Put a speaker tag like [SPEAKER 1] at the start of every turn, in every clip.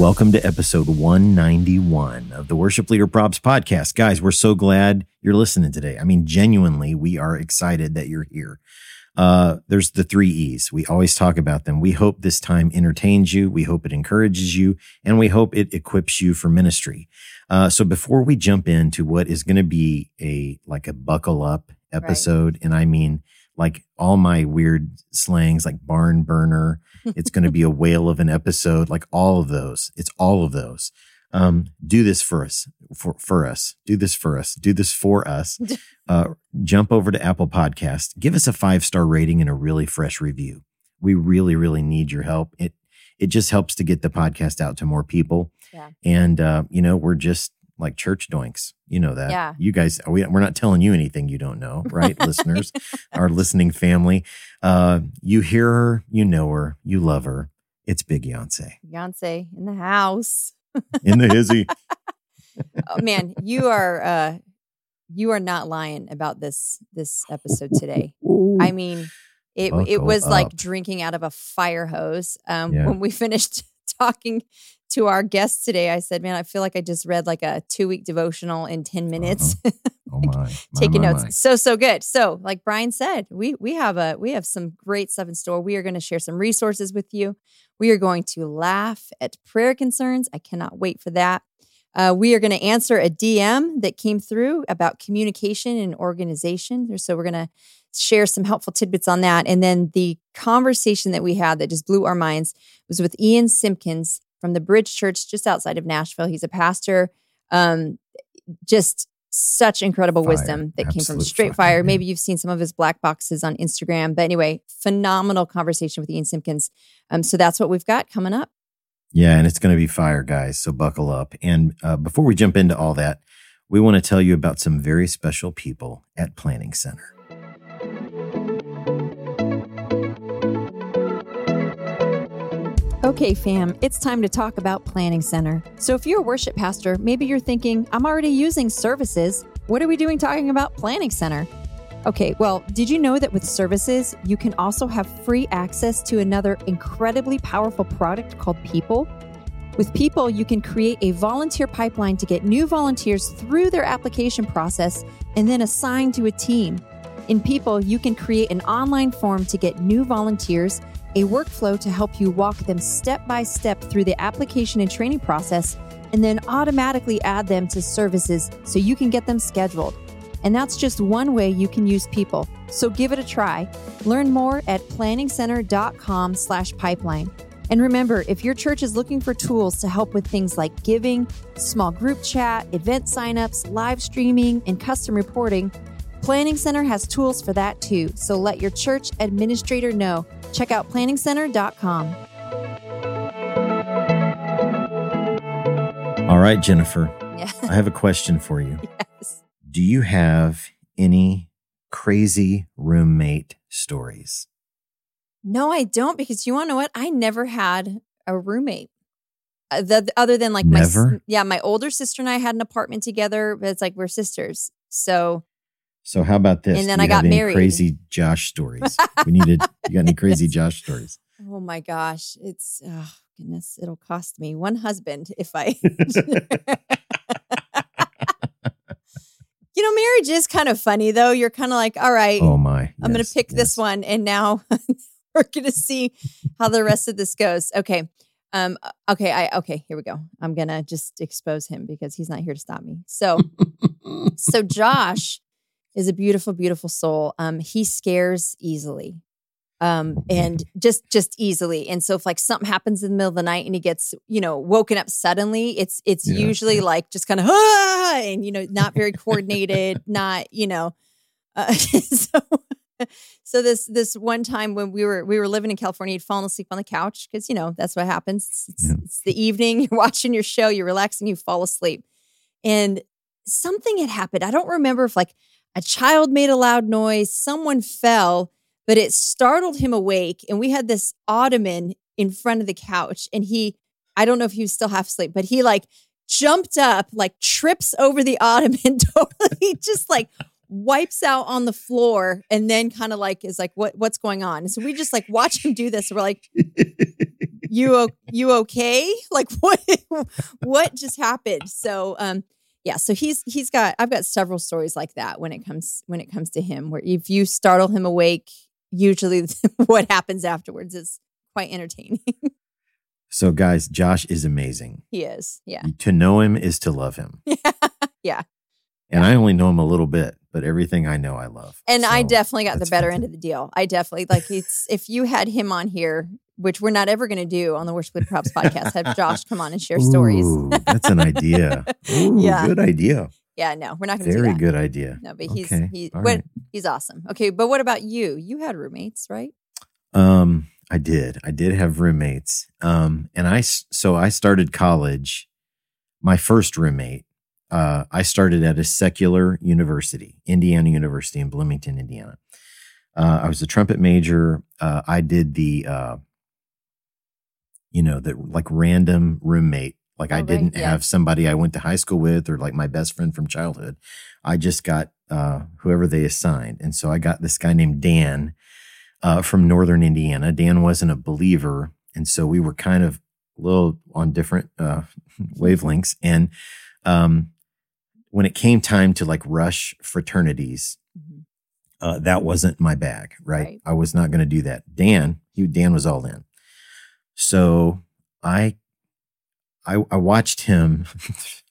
[SPEAKER 1] Welcome to episode 191 of the Worship Leader Probs podcast. Guys, we're so glad you're listening today. I mean, genuinely, we are excited that you're here. Uh, there's the three E's. We always talk about them. We hope this time entertains you. We hope it encourages you and we hope it equips you for ministry. Uh, so before we jump into what is going to be a, like a buckle up episode, right. and I mean, like all my weird slangs like barn burner. It's going to be a whale of an episode, like all of those. It's all of those. Um, do this for us, for, for us. Do this for us. Do this for us. Uh, jump over to Apple Podcast. Give us a five star rating and a really fresh review. We really, really need your help. It it just helps to get the podcast out to more people. Yeah. And uh, you know, we're just like church doinks. You know that.
[SPEAKER 2] Yeah.
[SPEAKER 1] You guys, we, we're not telling you anything you don't know, right, listeners, our listening family. Uh, you hear her, you know her, you love her. It's Big Beyonce.
[SPEAKER 2] Beyonce in the house.
[SPEAKER 1] in the hizzy.
[SPEAKER 2] oh man, you are uh you are not lying about this this episode today. I mean, it Buckle it was up. like drinking out of a fire hose. Um, yeah. When we finished talking to our guests today, I said, "Man, I feel like I just read like a two week devotional in ten uh-huh. minutes."
[SPEAKER 1] Uh-huh. Oh my! my
[SPEAKER 2] taking
[SPEAKER 1] my,
[SPEAKER 2] notes,
[SPEAKER 1] my.
[SPEAKER 2] so so good. So, like Brian said, we we have a we have some great stuff in store. We are going to share some resources with you. We are going to laugh at prayer concerns. I cannot wait for that. Uh, we are going to answer a DM that came through about communication and organization. So we're going to share some helpful tidbits on that. And then the conversation that we had that just blew our minds was with Ian Simpkins from the Bridge Church just outside of Nashville. He's a pastor. Um, just such incredible fire. wisdom that Absolute came from Straight Fire. Yeah. Maybe you've seen some of his black boxes on Instagram. But anyway, phenomenal conversation with Ian Simpkins. Um, so that's what we've got coming up.
[SPEAKER 1] Yeah, and it's going to be fire, guys. So buckle up. And uh, before we jump into all that, we want to tell you about some very special people at Planning Center.
[SPEAKER 2] Okay, fam, it's time to talk about Planning Center. So, if you're a worship pastor, maybe you're thinking, I'm already using services. What are we doing talking about Planning Center? Okay, well, did you know that with services, you can also have free access to another incredibly powerful product called People? With People, you can create a volunteer pipeline to get new volunteers through their application process and then assign to a team. In People, you can create an online form to get new volunteers a workflow to help you walk them step by step through the application and training process, and then automatically add them to services so you can get them scheduled. And that's just one way you can use people. So give it a try. Learn more at planningcenter.com slash pipeline. And remember, if your church is looking for tools to help with things like giving, small group chat, event signups, live streaming, and custom reporting, Planning Center has tools for that too. So let your church administrator know Check out planningcenter.com.
[SPEAKER 1] All right, Jennifer. Yeah. I have a question for you.
[SPEAKER 2] Yes.
[SPEAKER 1] Do you have any crazy roommate stories?
[SPEAKER 2] No, I don't because you want to know what? I never had a roommate. Uh, the, other than like
[SPEAKER 1] never?
[SPEAKER 2] my yeah, my older sister and I had an apartment together, but it's like we're sisters. So
[SPEAKER 1] so how about this?
[SPEAKER 2] And then I got married.
[SPEAKER 1] Crazy Josh stories. we needed. You got any crazy Josh stories?
[SPEAKER 2] Oh my gosh, it's oh goodness. It'll cost me one husband if I. you know, marriage is kind of funny though. You're kind of like, all right.
[SPEAKER 1] Oh my. Yes,
[SPEAKER 2] I'm going to pick yes. this one, and now we're going to see how the rest of this goes. Okay. Um. Okay. I. Okay. Here we go. I'm gonna just expose him because he's not here to stop me. So. so Josh is a beautiful, beautiful soul. Um, he scares easily. Um, and just just easily. And so if like something happens in the middle of the night and he gets, you know, woken up suddenly, it's it's yeah, usually like just kind of ah, and you know, not very coordinated, not, you know, uh, so so this this one time when we were we were living in California, he'd fallen asleep on the couch because you know that's what happens. It's,
[SPEAKER 1] Yeah.
[SPEAKER 2] it's the evening, you're watching your show, you're relaxing, you fall asleep, and something had happened. I don't remember if like a child made a loud noise, someone fell, but it startled him awake, and we had this ottoman in front of the couch, and he I don't know if he was still half asleep, but he like jumped up, like trips over the ottoman, totally just like wipes out on the floor and then kind of like is like what what's going on? So we just like watch him do this we're like you you okay? Like what what just happened? So um yeah so he's he's got i've got several stories like that when it comes when it comes to him where if you startle him awake usually what happens afterwards is quite entertaining
[SPEAKER 1] so, guys, Josh is amazing.
[SPEAKER 2] he is yeah
[SPEAKER 1] To know him is to love him.
[SPEAKER 2] Yeah.
[SPEAKER 1] yeah And I only know him a little bit, but everything I know, I love.
[SPEAKER 2] And I definitely got the better
[SPEAKER 1] fantastic.
[SPEAKER 2] end of the deal. I definitely like it's if you had him on here, which we're not ever going to do on the Worship with Probs podcast, have Josh come on and share stories.
[SPEAKER 1] That's an idea. Ooh,
[SPEAKER 2] Yeah.
[SPEAKER 1] good idea.
[SPEAKER 2] Yeah, no, we're not going to do that.
[SPEAKER 1] Very good idea.
[SPEAKER 2] No, but he's
[SPEAKER 1] Okay,
[SPEAKER 2] he what
[SPEAKER 1] right.
[SPEAKER 2] he's awesome. Okay, but what about you? You had roommates, right?
[SPEAKER 1] Um, I did. I did have roommates. Um, and I so I started college. My first roommate. Uh, I started at a secular university, Indiana University in Bloomington, Indiana. Uh, I was a trumpet major. Uh, I did the, uh, you know, that like random roommate. Like
[SPEAKER 2] Oh,
[SPEAKER 1] I didn't
[SPEAKER 2] yeah.
[SPEAKER 1] have somebody I went to high school with or like my best friend from childhood. I just got uh, whoever they assigned, and so I got this guy named Dan uh, from Northern Indiana. Dan wasn't a believer, and so we were kind of a little on different uh, wavelengths. And um, when it came time to like rush fraternities,
[SPEAKER 2] Mhm.
[SPEAKER 1] uh, that wasn't my bag, right?
[SPEAKER 2] Right.
[SPEAKER 1] I was not going to do that. Dan, he, Dan was all in. So I, I, I watched him.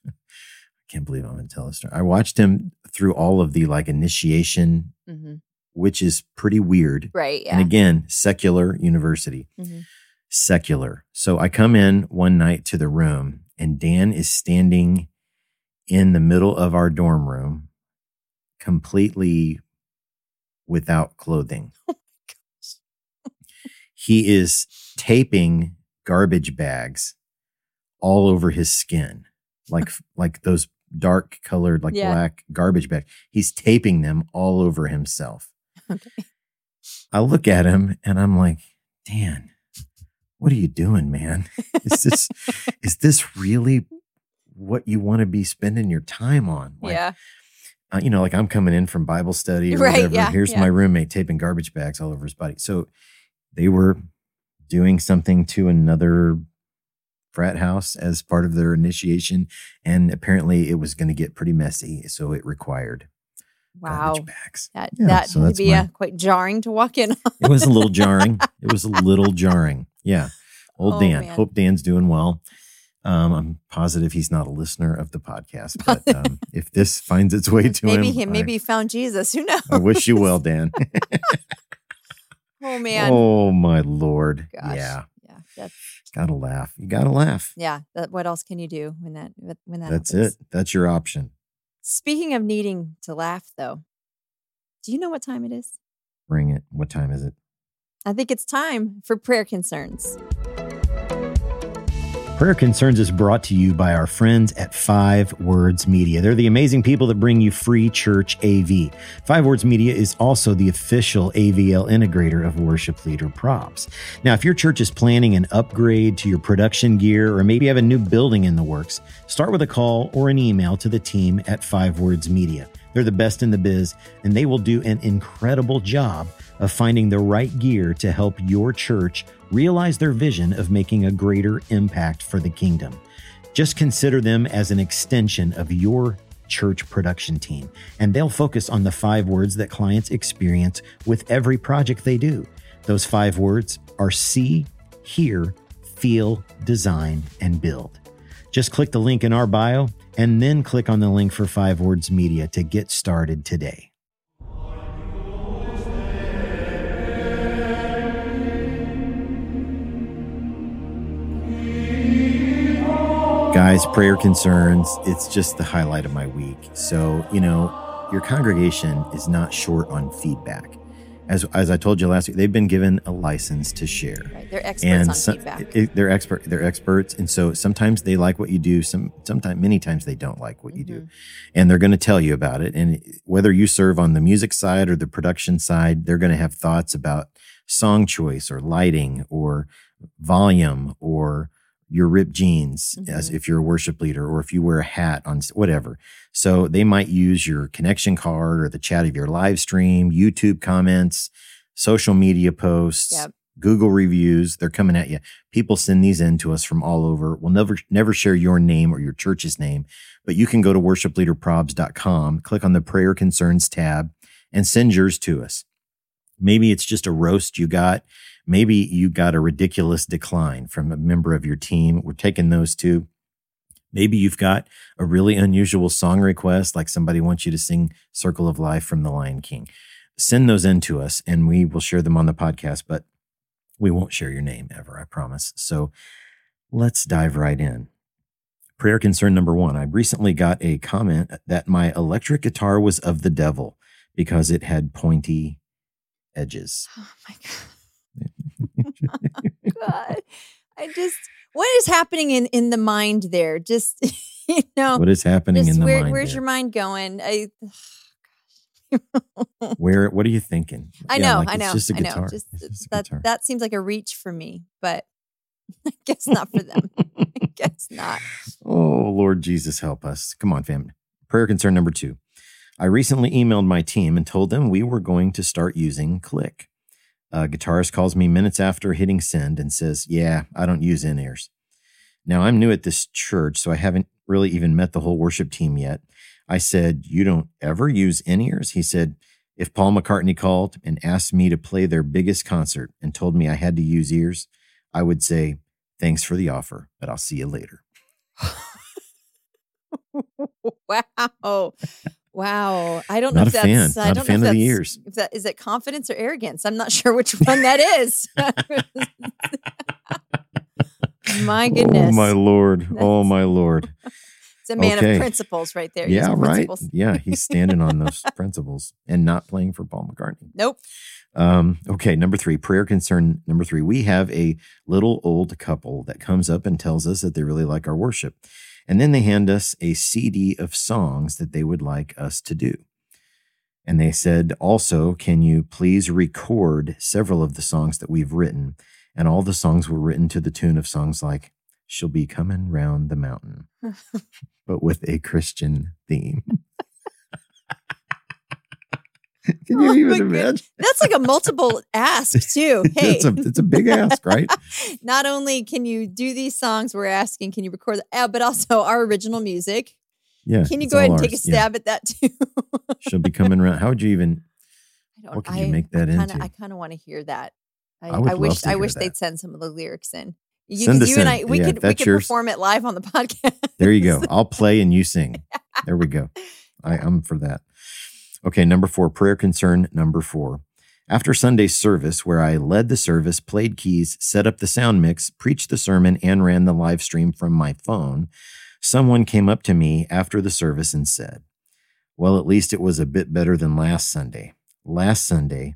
[SPEAKER 1] I can't believe I'm going to tell this story. I watched him through all of the like initiation,
[SPEAKER 2] hmm
[SPEAKER 1] which is pretty weird.
[SPEAKER 2] Right. Yeah.
[SPEAKER 1] And again, secular university,
[SPEAKER 2] Mhm.
[SPEAKER 1] secular. So I come in one night to the room, and Dan is standing in the middle of our dorm room, completely without clothing. he is taping garbage bags all over his skin, like like those dark colored, like
[SPEAKER 2] Yeah.
[SPEAKER 1] black garbage bags. He's taping them all over himself.
[SPEAKER 2] Okay.
[SPEAKER 1] I look at him and I'm like, Dan, what are you doing, man? Is this is this really what you want to be spending your time on? Like,
[SPEAKER 2] yeah.
[SPEAKER 1] uh, you know, like I'm coming in from Bible study or
[SPEAKER 2] Right,
[SPEAKER 1] whatever.
[SPEAKER 2] yeah,
[SPEAKER 1] Here's
[SPEAKER 2] yeah.
[SPEAKER 1] my roommate taping garbage bags all over his body. So they were doing something to another frat house as part of their initiation, and apparently it was going to get pretty messy. So it required
[SPEAKER 2] Wow. That
[SPEAKER 1] Yeah,
[SPEAKER 2] that
[SPEAKER 1] so that's
[SPEAKER 2] be
[SPEAKER 1] my-
[SPEAKER 2] uh, quite jarring to walk in. on.
[SPEAKER 1] It was a little jarring. It was a little jarring. Yeah. Old
[SPEAKER 2] Oh,
[SPEAKER 1] Dan.
[SPEAKER 2] man.
[SPEAKER 1] Hope Dan's doing well. Um, I'm positive he's not a listener of the podcast, but um, if this finds its way to
[SPEAKER 2] maybe
[SPEAKER 1] him,
[SPEAKER 2] he
[SPEAKER 1] I-
[SPEAKER 2] maybe he found Jesus. Who knows?
[SPEAKER 1] I, wish you well, Dan.
[SPEAKER 2] Oh man.
[SPEAKER 1] oh my lord.
[SPEAKER 2] Gosh.
[SPEAKER 1] Yeah.
[SPEAKER 2] Yeah. That's
[SPEAKER 1] Gotta laugh. You gotta laugh.
[SPEAKER 2] yeah. That, what else can you do when that when that
[SPEAKER 1] That's
[SPEAKER 2] happens?
[SPEAKER 1] it. That's your option.
[SPEAKER 2] Speaking of needing to laugh, though, do you know what time it is?
[SPEAKER 1] Bring it. What time is it?
[SPEAKER 2] I think it's time for prayer concerns.
[SPEAKER 1] Prayer Concerns is brought to you by our friends at Five Words Media. They're the amazing people that bring you free church AV. Five Words Media is also the official AVL integrator of Worship Leader Probs. Now, if your church is planning an upgrade to your production gear or maybe have a new building in the works, start with a call or an email to the team at Five Words Media. They're the best in the biz, and they will do an incredible job of finding the right gear to help your church realize their vision of making a greater impact for the kingdom. Just consider them as an extension of your church production team, and they'll focus on the five words that clients experience with every project they do. Those five words are see, hear, feel, design, and build. Just click the link in our bio and then click on the link for Five Words Media to get started today. Guys, prayer concerns, it's just the highlight of my week. So, you know, your congregation is not short on feedback. As as I told you last week, they've been given a license to share.
[SPEAKER 2] Right. They're experts
[SPEAKER 1] and
[SPEAKER 2] on
[SPEAKER 1] so-
[SPEAKER 2] feedback.
[SPEAKER 1] it- they're expert they're experts and so sometimes they like what you do some sometimes many times they don't like what you do
[SPEAKER 2] Mhm.
[SPEAKER 1] and they're going to tell you about it and whether you serve on the music side or the production side they're going to have thoughts about song choice or lighting or volume or your ripped jeans as
[SPEAKER 2] Mhm.
[SPEAKER 1] if you're a worship leader or if you wear a hat on whatever so they might use your connection card or the chat of your live stream youtube comments social media posts
[SPEAKER 2] Yep.
[SPEAKER 1] Google reviews, they're coming at you. People send these in to us from all over. We'll never never share your name or your church's name, but you can go to worshipleaderprobs.com, click on the prayer concerns tab, and send yours to us. Maybe it's just a roast you got. Maybe you got a ridiculous decline from a member of your team. We're taking those too. Maybe you've got a really unusual song request, like somebody wants you to sing Circle of Life from The Lion King. Send those in to us and we will share them on the podcast. But we won't share your name ever, I promise. So let's dive right in. Prayer concern number one. I recently got a comment that my electric guitar was of the devil because it had pointy edges.
[SPEAKER 2] Oh my god. God. I just what is happening in in the mind there? Just you know,
[SPEAKER 1] what is happening in the
[SPEAKER 2] where,
[SPEAKER 1] mind?
[SPEAKER 2] where's
[SPEAKER 1] there?
[SPEAKER 2] your mind going? I
[SPEAKER 1] Where? What are you thinking?
[SPEAKER 2] I
[SPEAKER 1] Yeah,
[SPEAKER 2] know,
[SPEAKER 1] like
[SPEAKER 2] I know,
[SPEAKER 1] just a
[SPEAKER 2] I know.
[SPEAKER 1] guitar.
[SPEAKER 2] Just
[SPEAKER 1] just a
[SPEAKER 2] that
[SPEAKER 1] guitar.
[SPEAKER 2] that seems like a reach for me, but I guess not for them. I guess not.
[SPEAKER 1] Oh, Lord Jesus, help us. Come on, fam. Prayer concern number two. I recently emailed my team and told them we were going to start using Click. A guitarist calls me minutes after hitting send and says, Yeah, I don't use in ears. Now, I'm new at this church, so I haven't really even met the whole worship team yet. I said, You don't ever use in ears? He said, If Paul McCartney called and asked me to play their biggest concert and told me I had to use ears, I would say, Thanks for the offer, but I'll see you later.
[SPEAKER 2] wow. Wow. I don't know if
[SPEAKER 1] a fan.
[SPEAKER 2] that's I
[SPEAKER 1] Not a
[SPEAKER 2] don't
[SPEAKER 1] fan
[SPEAKER 2] know
[SPEAKER 1] of
[SPEAKER 2] if
[SPEAKER 1] the
[SPEAKER 2] that's
[SPEAKER 1] ears.
[SPEAKER 2] if that is it confidence or arrogance. I'm not sure which one that is. my goodness.
[SPEAKER 1] Oh my lord. Oh my lord.
[SPEAKER 2] It's a man
[SPEAKER 1] Okay.
[SPEAKER 2] of principles right there.
[SPEAKER 1] Yeah, right. Yeah, he's standing on those principles and not playing for Paul McCartney.
[SPEAKER 2] Nope.
[SPEAKER 1] Um, okay, number three, prayer concern number three. We have a little old couple that comes up and tells us that they really like our worship. And then they hand us a CD of songs that they would like us to do. And they said, also, can you please record several of the songs that we've written? And all the songs were written to the tune of songs like She'll Be Coming Round the Mountain, but with a Christian theme. Can you
[SPEAKER 2] Oh
[SPEAKER 1] even imagine?
[SPEAKER 2] That's like a multiple ask too. Hey,
[SPEAKER 1] it's, a, it's a big ask, right?
[SPEAKER 2] not only can you do these songs, we're asking, can you record, the- uh, but also our original music.
[SPEAKER 1] Yeah.
[SPEAKER 2] Can you go ahead and take a
[SPEAKER 1] ours. Yeah.
[SPEAKER 2] stab at that too?
[SPEAKER 1] She'll be coming around. How would you even?
[SPEAKER 2] I don't.
[SPEAKER 1] What could
[SPEAKER 2] I,
[SPEAKER 1] you make that
[SPEAKER 2] I kinda,
[SPEAKER 1] into?
[SPEAKER 2] I kind of want to hear that. I,
[SPEAKER 1] I
[SPEAKER 2] I wish. I wish
[SPEAKER 1] that.
[SPEAKER 2] they'd send some of the lyrics in. You,
[SPEAKER 1] Send us
[SPEAKER 2] you and
[SPEAKER 1] in.
[SPEAKER 2] I, we
[SPEAKER 1] Yeah,
[SPEAKER 2] could we could
[SPEAKER 1] yours.
[SPEAKER 2] perform it live on the podcast.
[SPEAKER 1] There you go. I'll play and you sing. There we go. I, I'm for that. Okay, number four, prayer concern number four. After Sunday's service, where I led the service, played keys, set up the sound mix, preached the sermon, and ran the live stream from my phone, someone came up to me after the service and said, Well, at least it was a bit better than last Sunday. Last Sunday,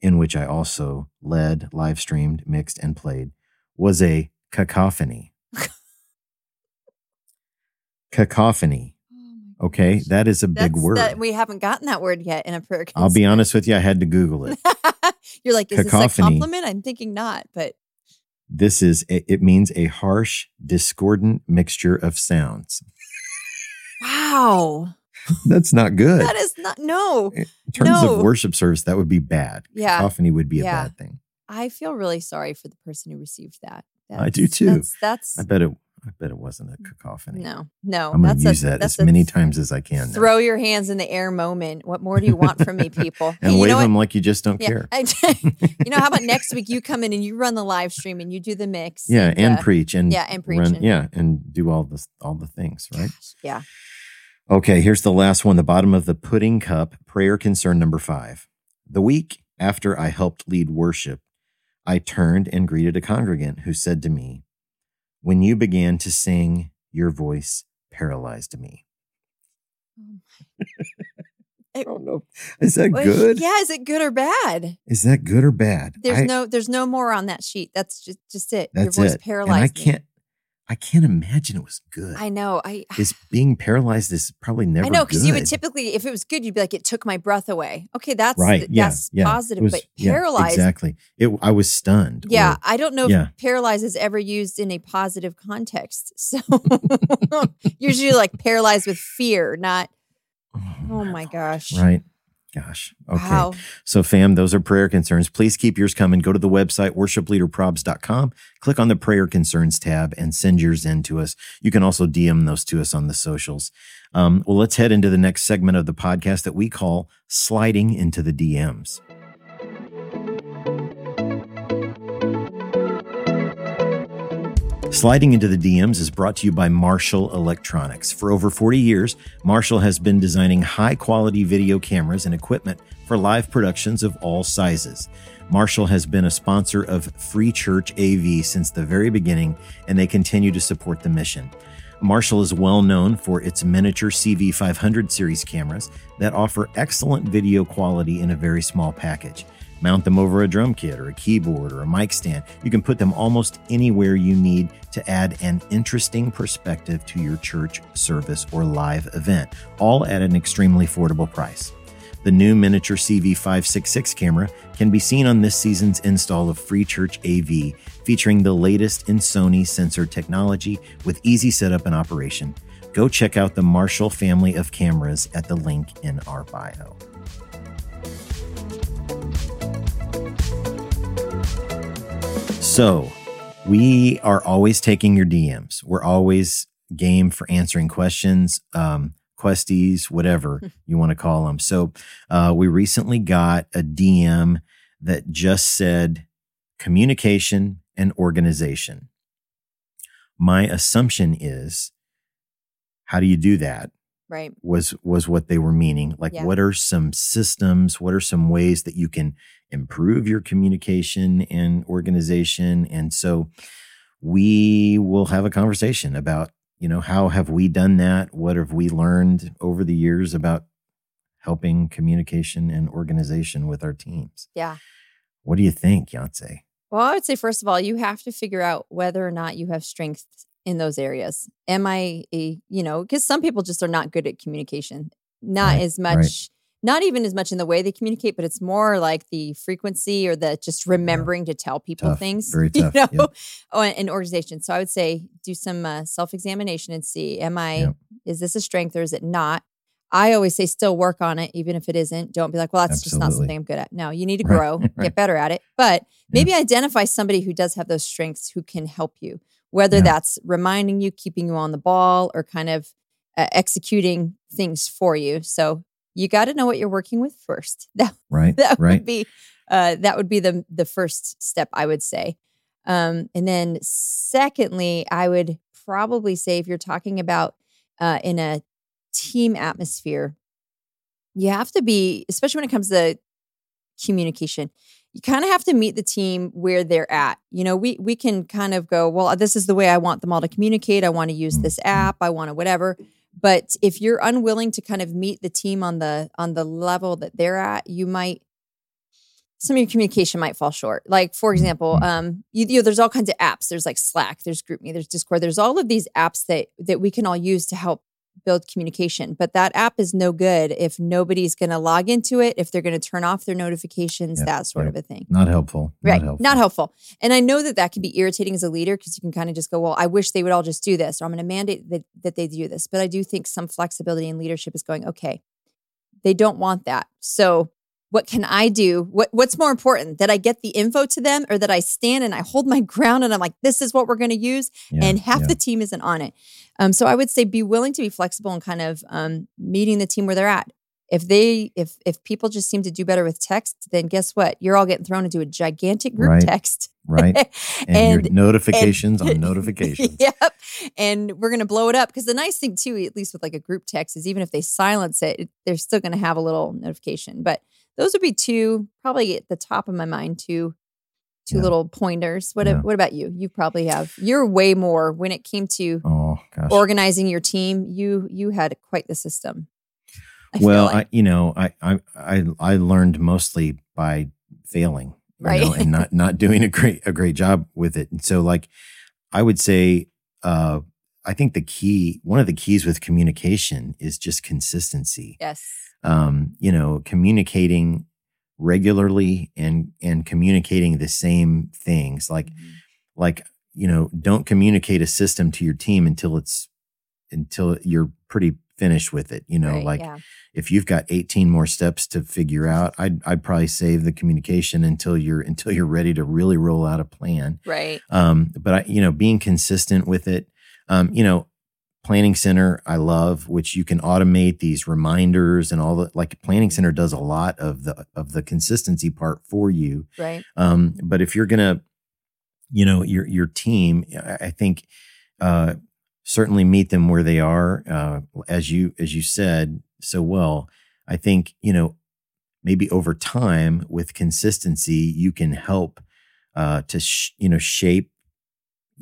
[SPEAKER 1] in which I also led, live streamed, mixed, and played, was a cacophony. cacophony. Okay, that is a big
[SPEAKER 2] That's-
[SPEAKER 1] word.
[SPEAKER 2] That, we haven't gotten that word yet in a prayer.
[SPEAKER 1] I'll be honest with you, I had to Google it.
[SPEAKER 2] You're like, is this a
[SPEAKER 1] Cacophony.
[SPEAKER 2] compliment? I'm thinking not, but
[SPEAKER 1] This is it means a harsh, discordant mixture of sounds.
[SPEAKER 2] wow,
[SPEAKER 1] That's not good.
[SPEAKER 2] that is not. No,
[SPEAKER 1] In terms
[SPEAKER 2] no.
[SPEAKER 1] of worship service, that would be bad.
[SPEAKER 2] Yeah.
[SPEAKER 1] Cacophony would be a
[SPEAKER 2] Yeah.
[SPEAKER 1] bad thing.
[SPEAKER 2] I feel really sorry for the person who received that.
[SPEAKER 1] I do too.
[SPEAKER 2] That's, that's
[SPEAKER 1] I bet it I bet it wasn't a cacophony.
[SPEAKER 2] no, no.
[SPEAKER 1] I'm gonna use
[SPEAKER 2] a,
[SPEAKER 1] that as many times as I can. now.
[SPEAKER 2] Throw your hands in the air moment. What more do you want from me, people?
[SPEAKER 1] and
[SPEAKER 2] you
[SPEAKER 1] wave them like you just don't
[SPEAKER 2] Yeah,
[SPEAKER 1] care.
[SPEAKER 2] I- you know, how about next week you come in and you run the live stream and you do the mix?
[SPEAKER 1] Yeah, and
[SPEAKER 2] uh,
[SPEAKER 1] preach and
[SPEAKER 2] yeah, and preach
[SPEAKER 1] run,
[SPEAKER 2] and-
[SPEAKER 1] yeah, and do all the all the things, right?
[SPEAKER 2] yeah.
[SPEAKER 1] Okay, here's the last one, the bottom of the pudding cup, prayer concern number five. The week after I helped lead worship, I turned and greeted a congregant who said to me, When you began to sing, your voice paralyzed me. Oh I don't know. Is that
[SPEAKER 2] Well,
[SPEAKER 1] good?
[SPEAKER 2] Yeah, is it good or bad?
[SPEAKER 1] Is that good or bad?
[SPEAKER 2] There's
[SPEAKER 1] I-
[SPEAKER 2] no there's no more on that sheet. That's just just it.
[SPEAKER 1] That's
[SPEAKER 2] Your voice
[SPEAKER 1] it.
[SPEAKER 2] paralyzed.
[SPEAKER 1] and I can't. I can't imagine it was good.
[SPEAKER 2] I know. I
[SPEAKER 1] is being paralyzed is probably never.
[SPEAKER 2] I know because you would typically, if it was good, you'd be like, it took my breath away. Okay, that's
[SPEAKER 1] right. Yeah.
[SPEAKER 2] that's
[SPEAKER 1] yeah.
[SPEAKER 2] positive,
[SPEAKER 1] was-
[SPEAKER 2] but
[SPEAKER 1] yeah,
[SPEAKER 2] paralyzed.
[SPEAKER 1] exactly. It. I was stunned.
[SPEAKER 2] Yeah,
[SPEAKER 1] or-
[SPEAKER 2] I don't know
[SPEAKER 1] yeah.
[SPEAKER 2] if paralyzed is ever used in a positive context. So usually, like paralyzed with fear, not. Oh, oh my gosh!
[SPEAKER 1] Right. Gosh. Okay.
[SPEAKER 2] Wow.
[SPEAKER 1] So, fam, those are prayer concerns. Please keep yours coming. Go to the website, worshipleaderprobs.com, click on the prayer concerns tab, and send yours in to us. You can also DM those to us on the socials. Um, well, let's head into the next segment of the podcast that we call Sliding into the DMs. Sliding into the DMs is brought to you by Marshall Electronics. For over 40 years, Marshall has been designing high quality video cameras and equipment for live productions of all sizes. Marshall has been a sponsor of Free Church AV since the very beginning, and they continue to support the mission. Marshall is well known for its miniature CV500 series cameras that offer excellent video quality in a very small package. Mount them over a drum kit or a keyboard or a mic stand. You can put them almost anywhere you need to add an interesting perspective to your church service or live event, all at an extremely affordable price. The new miniature CV566 camera can be seen on this season's install of Free Church AV, featuring the latest in Sony sensor technology with easy setup and operation. Go check out the Marshall family of cameras at the link in our bio. So, we are always taking your DMs. We're always game for answering questions, um, questies, whatever you want to call them. So, uh, we recently got a DM that just said communication and organization. My assumption is, how do you do that?
[SPEAKER 2] Right.
[SPEAKER 1] was was what they were meaning like
[SPEAKER 2] Yeah.
[SPEAKER 1] what are some systems what are some ways that you can improve your communication and organization and so we will have a conversation about you know how have we done that what have we learned over the years about helping communication and organization with our teams
[SPEAKER 2] Yeah.
[SPEAKER 1] what do you think Yonsei?
[SPEAKER 2] Well, I would say first of all, you have to figure out whether or not you have strength in those areas. Am I a, you know, because some people just are not good at communication, not
[SPEAKER 1] Right,
[SPEAKER 2] as much, not even as much in the way they communicate, but it's more like the frequency or the just remembering to tell people
[SPEAKER 1] Tough,
[SPEAKER 2] things.
[SPEAKER 1] very
[SPEAKER 2] you know, oh, and, and organization. So I would say do some uh, self examination and see, am I,
[SPEAKER 1] Yep.
[SPEAKER 2] is this a strength or is it not? I always say still work on it, even if it isn't. Don't be like, well, that's just not something I'm good at. No, you need to grow,
[SPEAKER 1] right.
[SPEAKER 2] get better at it. But maybe identify somebody who does have those strengths who can help you, whether
[SPEAKER 1] Yeah.
[SPEAKER 2] that's reminding you, keeping you on the ball, or kind of uh, executing things for you. So you got to know what you're working with first. That
[SPEAKER 1] right
[SPEAKER 2] that
[SPEAKER 1] right
[SPEAKER 2] would be uh, that would be the the first step I would say. Um, and then secondly, I would probably say if you're talking about uh, in a team atmosphere, you have to be, especially when it comes to communication. You kind of have to meet the team where they're at. You know, we we can kind of go, well, this is the way I want them all to communicate. I want to use this
[SPEAKER 1] Mhm.
[SPEAKER 2] app. I want to whatever. But if you're unwilling to kind of meet the team on the on the level that they're at, you might some of your communication might fall short. Like for example,
[SPEAKER 1] Mhm.
[SPEAKER 2] um, you, you know, there's all kinds of apps. There's like Slack, there's GroupMe, there's Discord. There's all of these apps that that we can all use to help build communication. But that app is no good if nobody's going to log into it, if they're going to turn off their notifications,
[SPEAKER 1] Yep,
[SPEAKER 2] that sort
[SPEAKER 1] yep.
[SPEAKER 2] of a thing.
[SPEAKER 1] not helpful
[SPEAKER 2] Right.
[SPEAKER 1] not helpful
[SPEAKER 2] And I know that that can be irritating as a leader because you can kind of just go, well, I wish they would all just do this, or I'm going to mandate that, that they do this. But I do think some flexibility in leadership is going, okay, they don't want that. So what can I do? What what's more important? That I get the info to them or that I stand and I hold my ground and I'm like, this is what we're going to use
[SPEAKER 1] Yeah,
[SPEAKER 2] and half
[SPEAKER 1] yeah.
[SPEAKER 2] the team isn't on it. Um, so I would say be willing to be flexible and kind of um, meeting the team where they're at. If they if if people just seem to do better with text, then guess what? You're all getting thrown into a gigantic group
[SPEAKER 1] Right.
[SPEAKER 2] text.
[SPEAKER 1] right and,
[SPEAKER 2] And-
[SPEAKER 1] your notifications on notifications
[SPEAKER 2] yep. And we're gonna blow it up because the nice thing too, at least with like a group text, is even if they silence it, it they're still gonna have a little notification. But those would be two, probably at the top of my mind, two two
[SPEAKER 1] Yeah.
[SPEAKER 2] little pointers. What
[SPEAKER 1] Yeah.
[SPEAKER 2] what about you? You probably have. You're way more when it came to
[SPEAKER 1] oh
[SPEAKER 2] organizing your team. You you had quite the system. I
[SPEAKER 1] well,
[SPEAKER 2] like.
[SPEAKER 1] I, you know, I, I, I, I learned mostly by failing,
[SPEAKER 2] Right.
[SPEAKER 1] know, and not, not doing a great, a great job with it. And so like, I would say, uh, I think the key, one of the keys with communication is just consistency.
[SPEAKER 2] yes.
[SPEAKER 1] Um, you know, communicating regularly and, and communicating the same things like,
[SPEAKER 2] Mhm.
[SPEAKER 1] like, you know, don't communicate a system to your team until it's, until you're pretty finished with it, you know,
[SPEAKER 2] Right,
[SPEAKER 1] like,
[SPEAKER 2] yeah.
[SPEAKER 1] if you've got 18 more steps to figure out i'd, I'd probably save the communication until you're until you're ready to really roll out a plan
[SPEAKER 2] right.
[SPEAKER 1] um, but i you know being consistent with it um, you know planning center i love which you can automate these reminders and all the like planning center does a lot of the of the consistency part for you
[SPEAKER 2] Right.
[SPEAKER 1] um, but if you're gonna, you know, your your team, I think uh, certainly meet them where they are, uh, as you as you said so well. I think you know maybe over time with consistency, you can help uh, to sh- you know shape.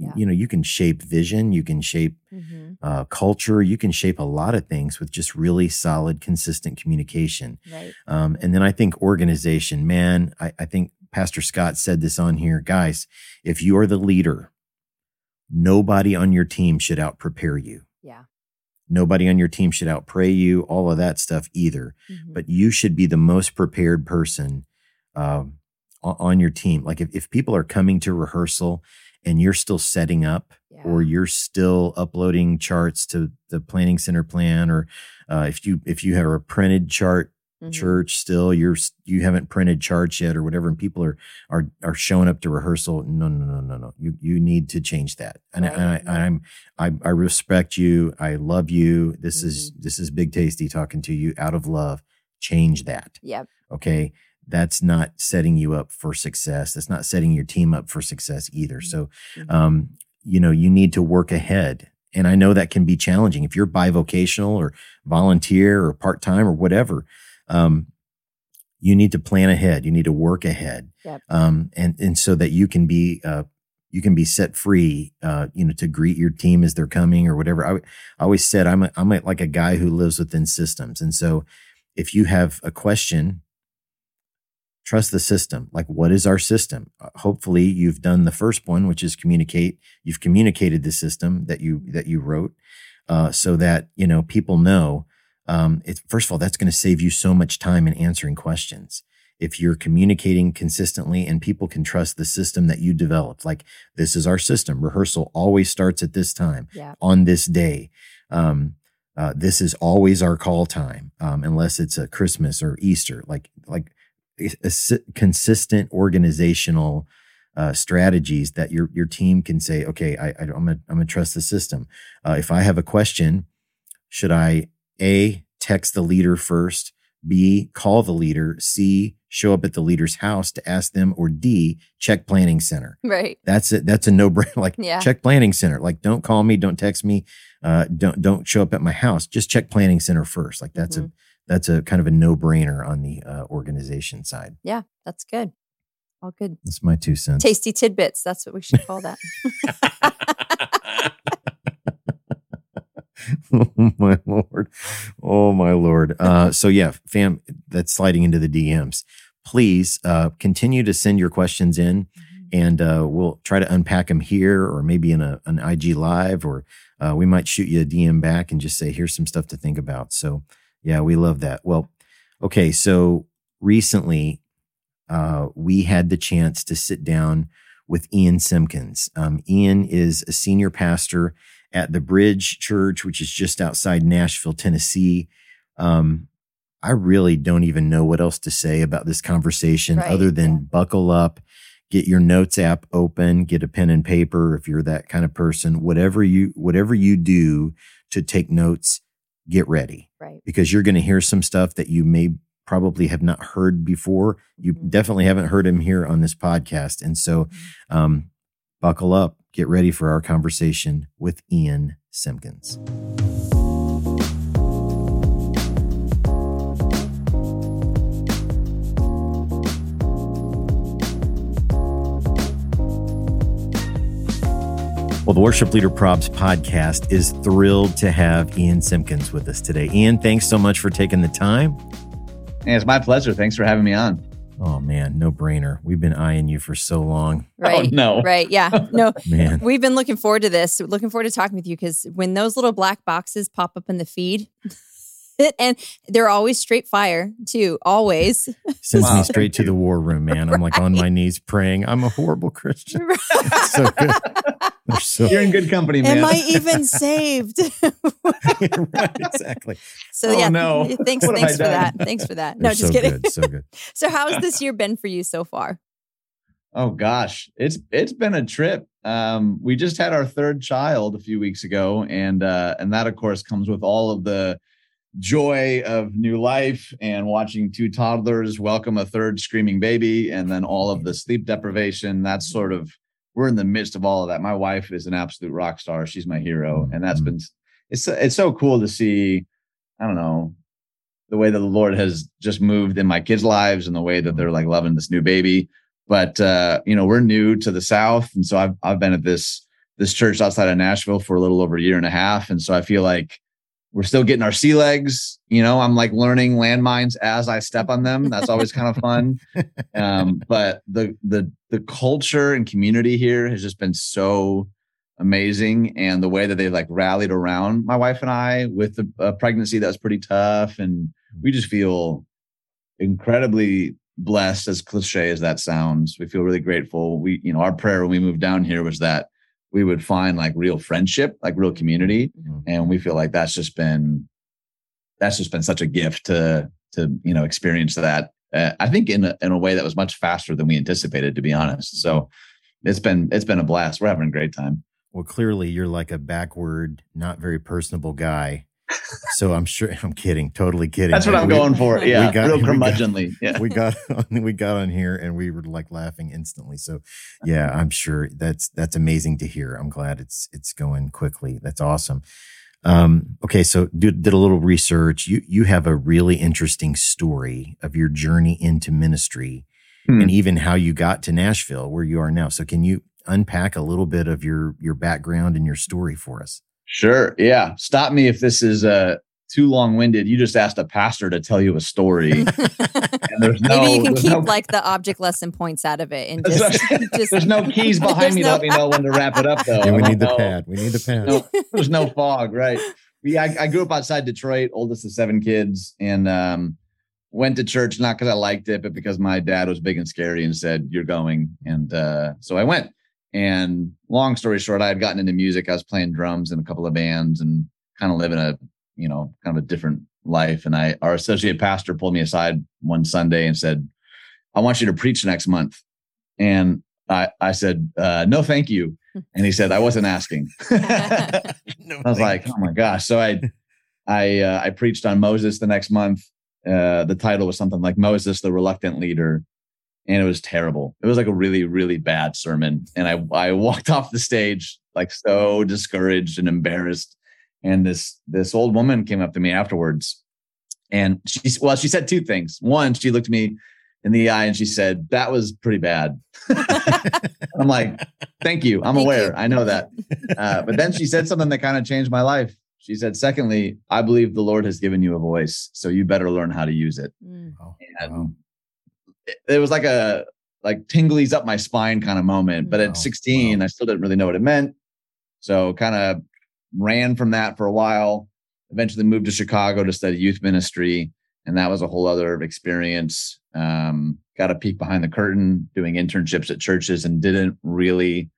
[SPEAKER 2] Yeah.
[SPEAKER 1] You know, you can shape vision, you can shape
[SPEAKER 2] hmm
[SPEAKER 1] uh, culture, you can shape a lot of things with just really solid, consistent communication.
[SPEAKER 2] Right.
[SPEAKER 1] Um, and then I think organization, man, I, I think Pastor Scott said this on here. Guys, if you are the leader, nobody on your team should out prepare you.
[SPEAKER 2] Yeah.
[SPEAKER 1] Nobody on your team should out pray you, all of that stuff either.
[SPEAKER 2] Mhm.
[SPEAKER 1] But you should be the most prepared person o- on your team. Like if, if people are coming to rehearsal and you're still setting up,
[SPEAKER 2] yeah.
[SPEAKER 1] or you're still uploading charts to the planning center plan, or uh, if you if you have a printed chart
[SPEAKER 2] Mhm.
[SPEAKER 1] church still you're you haven't printed charts yet or whatever and people are are are showing up to rehearsal no no no no no you you need to change that and, I,
[SPEAKER 2] Right,
[SPEAKER 1] and I, i'm I, I respect you i love you this is
[SPEAKER 2] Mm-hmm.
[SPEAKER 1] this is big tasty talking to you out of love change that
[SPEAKER 2] Yep.
[SPEAKER 1] okay that's not setting you up for success that's not setting your team up for success either so
[SPEAKER 2] Mhm.
[SPEAKER 1] um, you know, you need to work ahead. And I know that can be challenging if you're bivocational or volunteer or part time or whatever. Um, you need to plan ahead. You need to work ahead,
[SPEAKER 2] Yep.
[SPEAKER 1] um, and and so that you can be uh, you can be set free. Uh, you know, to greet your team as they're coming or whatever. I, I always said I'm a, I'm a, like a guy who lives within systems, and so if you have a question, trust the system. Like, what is our system? Uh, hopefully, you've done the first one, which is communicate. You've communicated the system that you that you wrote, uh, so that you know people know. Um, it's first of all, that's going to save you so much time in answering questions. If you're communicating consistently and people can trust the system that you developed, like this is our system. Rehearsal always starts at this time
[SPEAKER 2] Yeah.
[SPEAKER 1] on this day. Um, uh, this is always our call time, um, unless it's a Christmas or Easter. Like like a, a si- consistent organizational uh, strategies that your your team can say, okay, I, I I'm gonna I'm gonna trust the system. Uh, if I have a question, should I a text the leader first, b call the leader, c show up at the leader's house to ask them, or d check planning center.
[SPEAKER 2] Right.
[SPEAKER 1] That's it. That's a no brainer. Like
[SPEAKER 2] Yeah.
[SPEAKER 1] check planning center. Like don't call me, don't text me, uh, don't don't show up at my house. Just check planning center first. Like that's a
[SPEAKER 2] Mhm.
[SPEAKER 1] That's a kind of a no brainer on the uh, organization side.
[SPEAKER 2] Yeah. That's good. All good.
[SPEAKER 1] That's my two cents.
[SPEAKER 2] Tasty tidbits. That's what we should call that.
[SPEAKER 1] oh my lord. Oh my lord. Uh, so yeah, fam, that's sliding into the DMs. Please uh, continue to send your questions in. and uh, we'll try to unpack them here or maybe in a, an IG live or uh, we might shoot you a DM back and just say, here's some stuff to think about. So, yeah, we love that. Well, okay. So, recently uh, we had the chance to sit down with Ian Simpkins. Um, Ian is a senior pastor at the Bridge Church, which is just outside Nashville, Tennessee. Um, I really don't even know what else to say about this conversation
[SPEAKER 2] Right,
[SPEAKER 1] other than
[SPEAKER 2] yeah.
[SPEAKER 1] buckle up, get your notes app open, get a pen and paper if you're that kind of person. Whatever you whatever you do to take notes, get ready
[SPEAKER 2] Right.
[SPEAKER 1] because you're going to hear some stuff that you may probably have not heard before. You
[SPEAKER 2] Mhm.
[SPEAKER 1] definitely haven't heard him here on this podcast, and so
[SPEAKER 2] Mm-hmm.
[SPEAKER 1] um, buckle up, get ready for our conversation with Ian Simpkins. Well, the Worship Leader Probs podcast is thrilled to have Ian Simpkins with us today. Ian, thanks so much for taking the time.
[SPEAKER 3] Hey, it's my pleasure. Thanks for having me on.
[SPEAKER 1] Oh man, no brainer. We've been eyeing you for so long.
[SPEAKER 2] Right.
[SPEAKER 3] Oh, no.
[SPEAKER 2] Right. Yeah. No.
[SPEAKER 1] Man.
[SPEAKER 2] We've been looking forward to this. Looking forward to talking with you because when those little black boxes pop up in the feed, and they're always straight fire too. Always.
[SPEAKER 1] Sends
[SPEAKER 3] Wow.
[SPEAKER 1] me straight to the war room, man. I'm like on my knees praying. I'm a horrible Christian. It's so good. So
[SPEAKER 3] You're in good company, man.
[SPEAKER 2] Am I even saved?
[SPEAKER 1] right, exactly.
[SPEAKER 2] so
[SPEAKER 3] Oh,
[SPEAKER 2] yeah.
[SPEAKER 3] no.
[SPEAKER 2] Thanks.
[SPEAKER 3] What have
[SPEAKER 2] Thanks for that. Thanks for that. No,
[SPEAKER 1] They're
[SPEAKER 2] just
[SPEAKER 1] so
[SPEAKER 2] kidding.
[SPEAKER 1] Good, so good.
[SPEAKER 2] So how has this year been for you so far?
[SPEAKER 3] oh gosh, it's it's been a trip. Um, we just had our third child a few weeks ago, and uh, and that of course comes with all of the joy of new life and watching two toddlers welcome a third screaming baby, and then all of the sleep deprivation. That's sort of we're in the midst of all of that. My wife is an absolute rock star. She's my hero, and that's been it's it's so cool to see. I don't know the way that the Lord has just moved in my kids' lives and the way that they're like loving this new baby. But uh, you know, we're new to the South, and so I've I've been at this this church outside of Nashville for a little over a year and a half, and so I feel like we're still getting our sea legs. You know, I'm like learning landmines as I step on them. That's always kind of fun. Um, but the the the culture and community here has just been so amazing, and the way that they like rallied around my wife and I with the uh, pregnancy that was pretty tough, and we just feel incredibly blessed as cliche as that sounds we feel really grateful we you know our prayer when we moved down here was that we would find like real friendship like real community. And we feel like that's just been that's just been such a gift to to you know experience that uh, i think in a, in a way that was much faster than we anticipated to be honest. So it's been it's been a blast. We're having a great time.
[SPEAKER 1] Well, clearly you're like a backward, not very personable guy. So I'm sure I'm kidding, totally kidding.
[SPEAKER 3] that's what i'm
[SPEAKER 1] We-
[SPEAKER 3] going for
[SPEAKER 2] we
[SPEAKER 3] yeah
[SPEAKER 1] got-
[SPEAKER 3] real
[SPEAKER 1] we got-
[SPEAKER 3] yeah
[SPEAKER 1] we got on, we got on here and we were like laughing instantly. So yeah, I'm sure that's that's amazing to hear. I'm glad it's it's going quickly. That's awesome. Um, okay, so did, did a little research. You you have a really interesting story of your journey into ministry
[SPEAKER 3] Hmm.
[SPEAKER 1] and even how you got to Nashville where you are now. So can you unpack a little bit of your your background and your story for us?
[SPEAKER 3] Sure. Yeah. Stop me if this is uh too long winded. You just asked a pastor to tell you a story. and there's no,
[SPEAKER 2] Maybe you can keep
[SPEAKER 3] no,
[SPEAKER 2] like the object lesson points out of it and just,
[SPEAKER 3] right.
[SPEAKER 2] just
[SPEAKER 3] there's no keys behind me to
[SPEAKER 2] There's
[SPEAKER 3] let me know when to wrap it up though.
[SPEAKER 1] Yeah, we need the
[SPEAKER 3] know.
[SPEAKER 1] pad. We need the pad.
[SPEAKER 3] No, there's no fog, right? Yeah, I, I grew up outside Detroit, oldest of seven kids, and um, went to church not because I liked it, but because my dad was big and scary and said, "You're going," and uh, so I went. And long story short, I had gotten into music. I was playing drums in a couple of bands and kind of living a, you know, kind of a different life. And I, our associate pastor pulled me aside one Sunday and said, "I want you to preach next month." And I, I said, uh, "No, thank you." And he said, "I wasn't asking."
[SPEAKER 1] No,
[SPEAKER 3] I was like, oh my gosh. So I, I, uh, I preached on Moses the next month. Uh, the title was something like Moses, the reluctant leader. And it was terrible. It was like a really, really bad sermon. And I, I walked off the stage like so discouraged and embarrassed. And this, this old woman came up to me afterwards and she, well, she said two things. One, she looked me in the eye and she said, that was pretty bad. I'm like, thank you. I'm
[SPEAKER 2] Thank
[SPEAKER 3] aware.
[SPEAKER 2] you.
[SPEAKER 3] I know that. Uh, but then she said something that kind of changed my life. She said, secondly, I believe the Lord has given you a voice, so you better learn how to use it.
[SPEAKER 2] Mm.
[SPEAKER 1] Wow.
[SPEAKER 3] And
[SPEAKER 1] Wow.
[SPEAKER 3] It, it was like a like tinglies up my spine kind of moment. But
[SPEAKER 1] Wow.
[SPEAKER 3] at 16, I still didn't really know what it meant. So kind of ran from that for a while. Eventually moved to Chicago to study youth ministry, and that was a whole other experience. Um, got a peek behind the curtain doing internships at churches and didn't really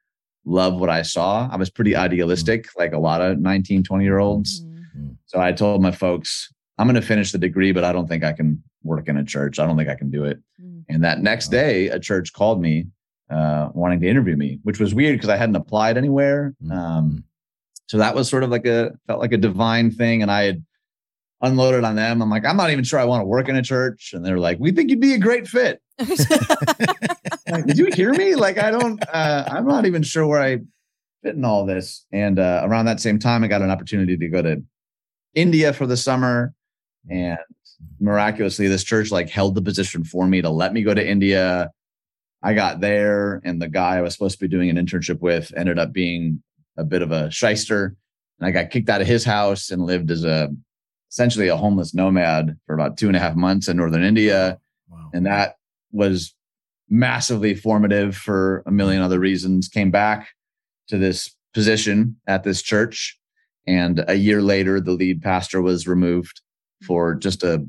[SPEAKER 3] love what I saw. I was pretty idealistic, like a lot of 19, 20 year olds.
[SPEAKER 2] Mm.
[SPEAKER 3] So I told my folks, I'm going to finish the degree, but I don't think I can work in a church. I don't think I can do it. And that next day, a church called me uh, wanting to interview me, which was weird because I hadn't applied anywhere.
[SPEAKER 1] Mhm.
[SPEAKER 3] Um, so that was sort of like a felt like a divine thing, and I had unloaded on them. I'm like, I'm not even sure I want to work in a church, and they're like, we think you'd be a great fit. Like, Did you hear me? Like, I don't. Uh, I'm not even sure where I fit in all this. And uh, around that same time, I got an opportunity to go to India for the summer, and miraculously, this church like held the position for me to let me go to India. I got there, and the guy I was supposed to be doing an internship with ended up being a bit of a shyster, and I got kicked out of his house and lived as a essentially a homeless nomad for about two and a half months in northern India, wow. and that was massively formative for a million other reasons. Came back to this position at this church, and a year later, the lead pastor was removed for just a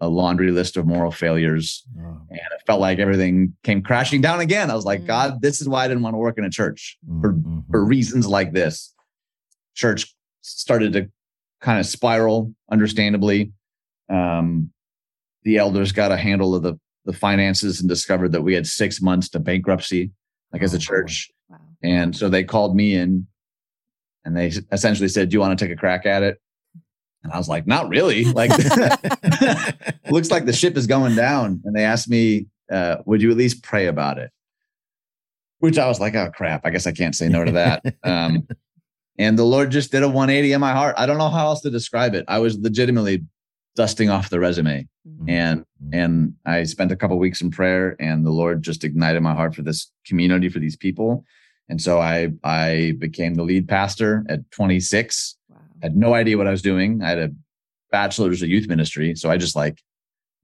[SPEAKER 3] a laundry list of moral failures. Oh. And it felt like everything came crashing down again. I was like, mm God, this is why I didn't want to work in a church for, mm-hmm. for reasons like this. Church started to kind of spiral, understandably. Um, the elders got a handle of the, the finances and discovered that we had six months to bankruptcy, like oh, as a oh, church. Wow. And so they called me in and they essentially said, Do you want to take a crack at it? And I was like, not really. Like, looks like the ship is going down. And they asked me, uh, would you at least pray about it? Which I was like, oh crap, I guess I can't say no to that. Um, and the Lord just did a 180 in my heart. I don't know how else to describe it. I was legitimately dusting off the resume, mm-hmm. and and I spent a couple weeks in prayer, and the Lord just ignited my heart for this community, for these people. And so I I became the lead pastor at 26 had no idea what I was doing. I had a bachelor's of youth ministry, so I just like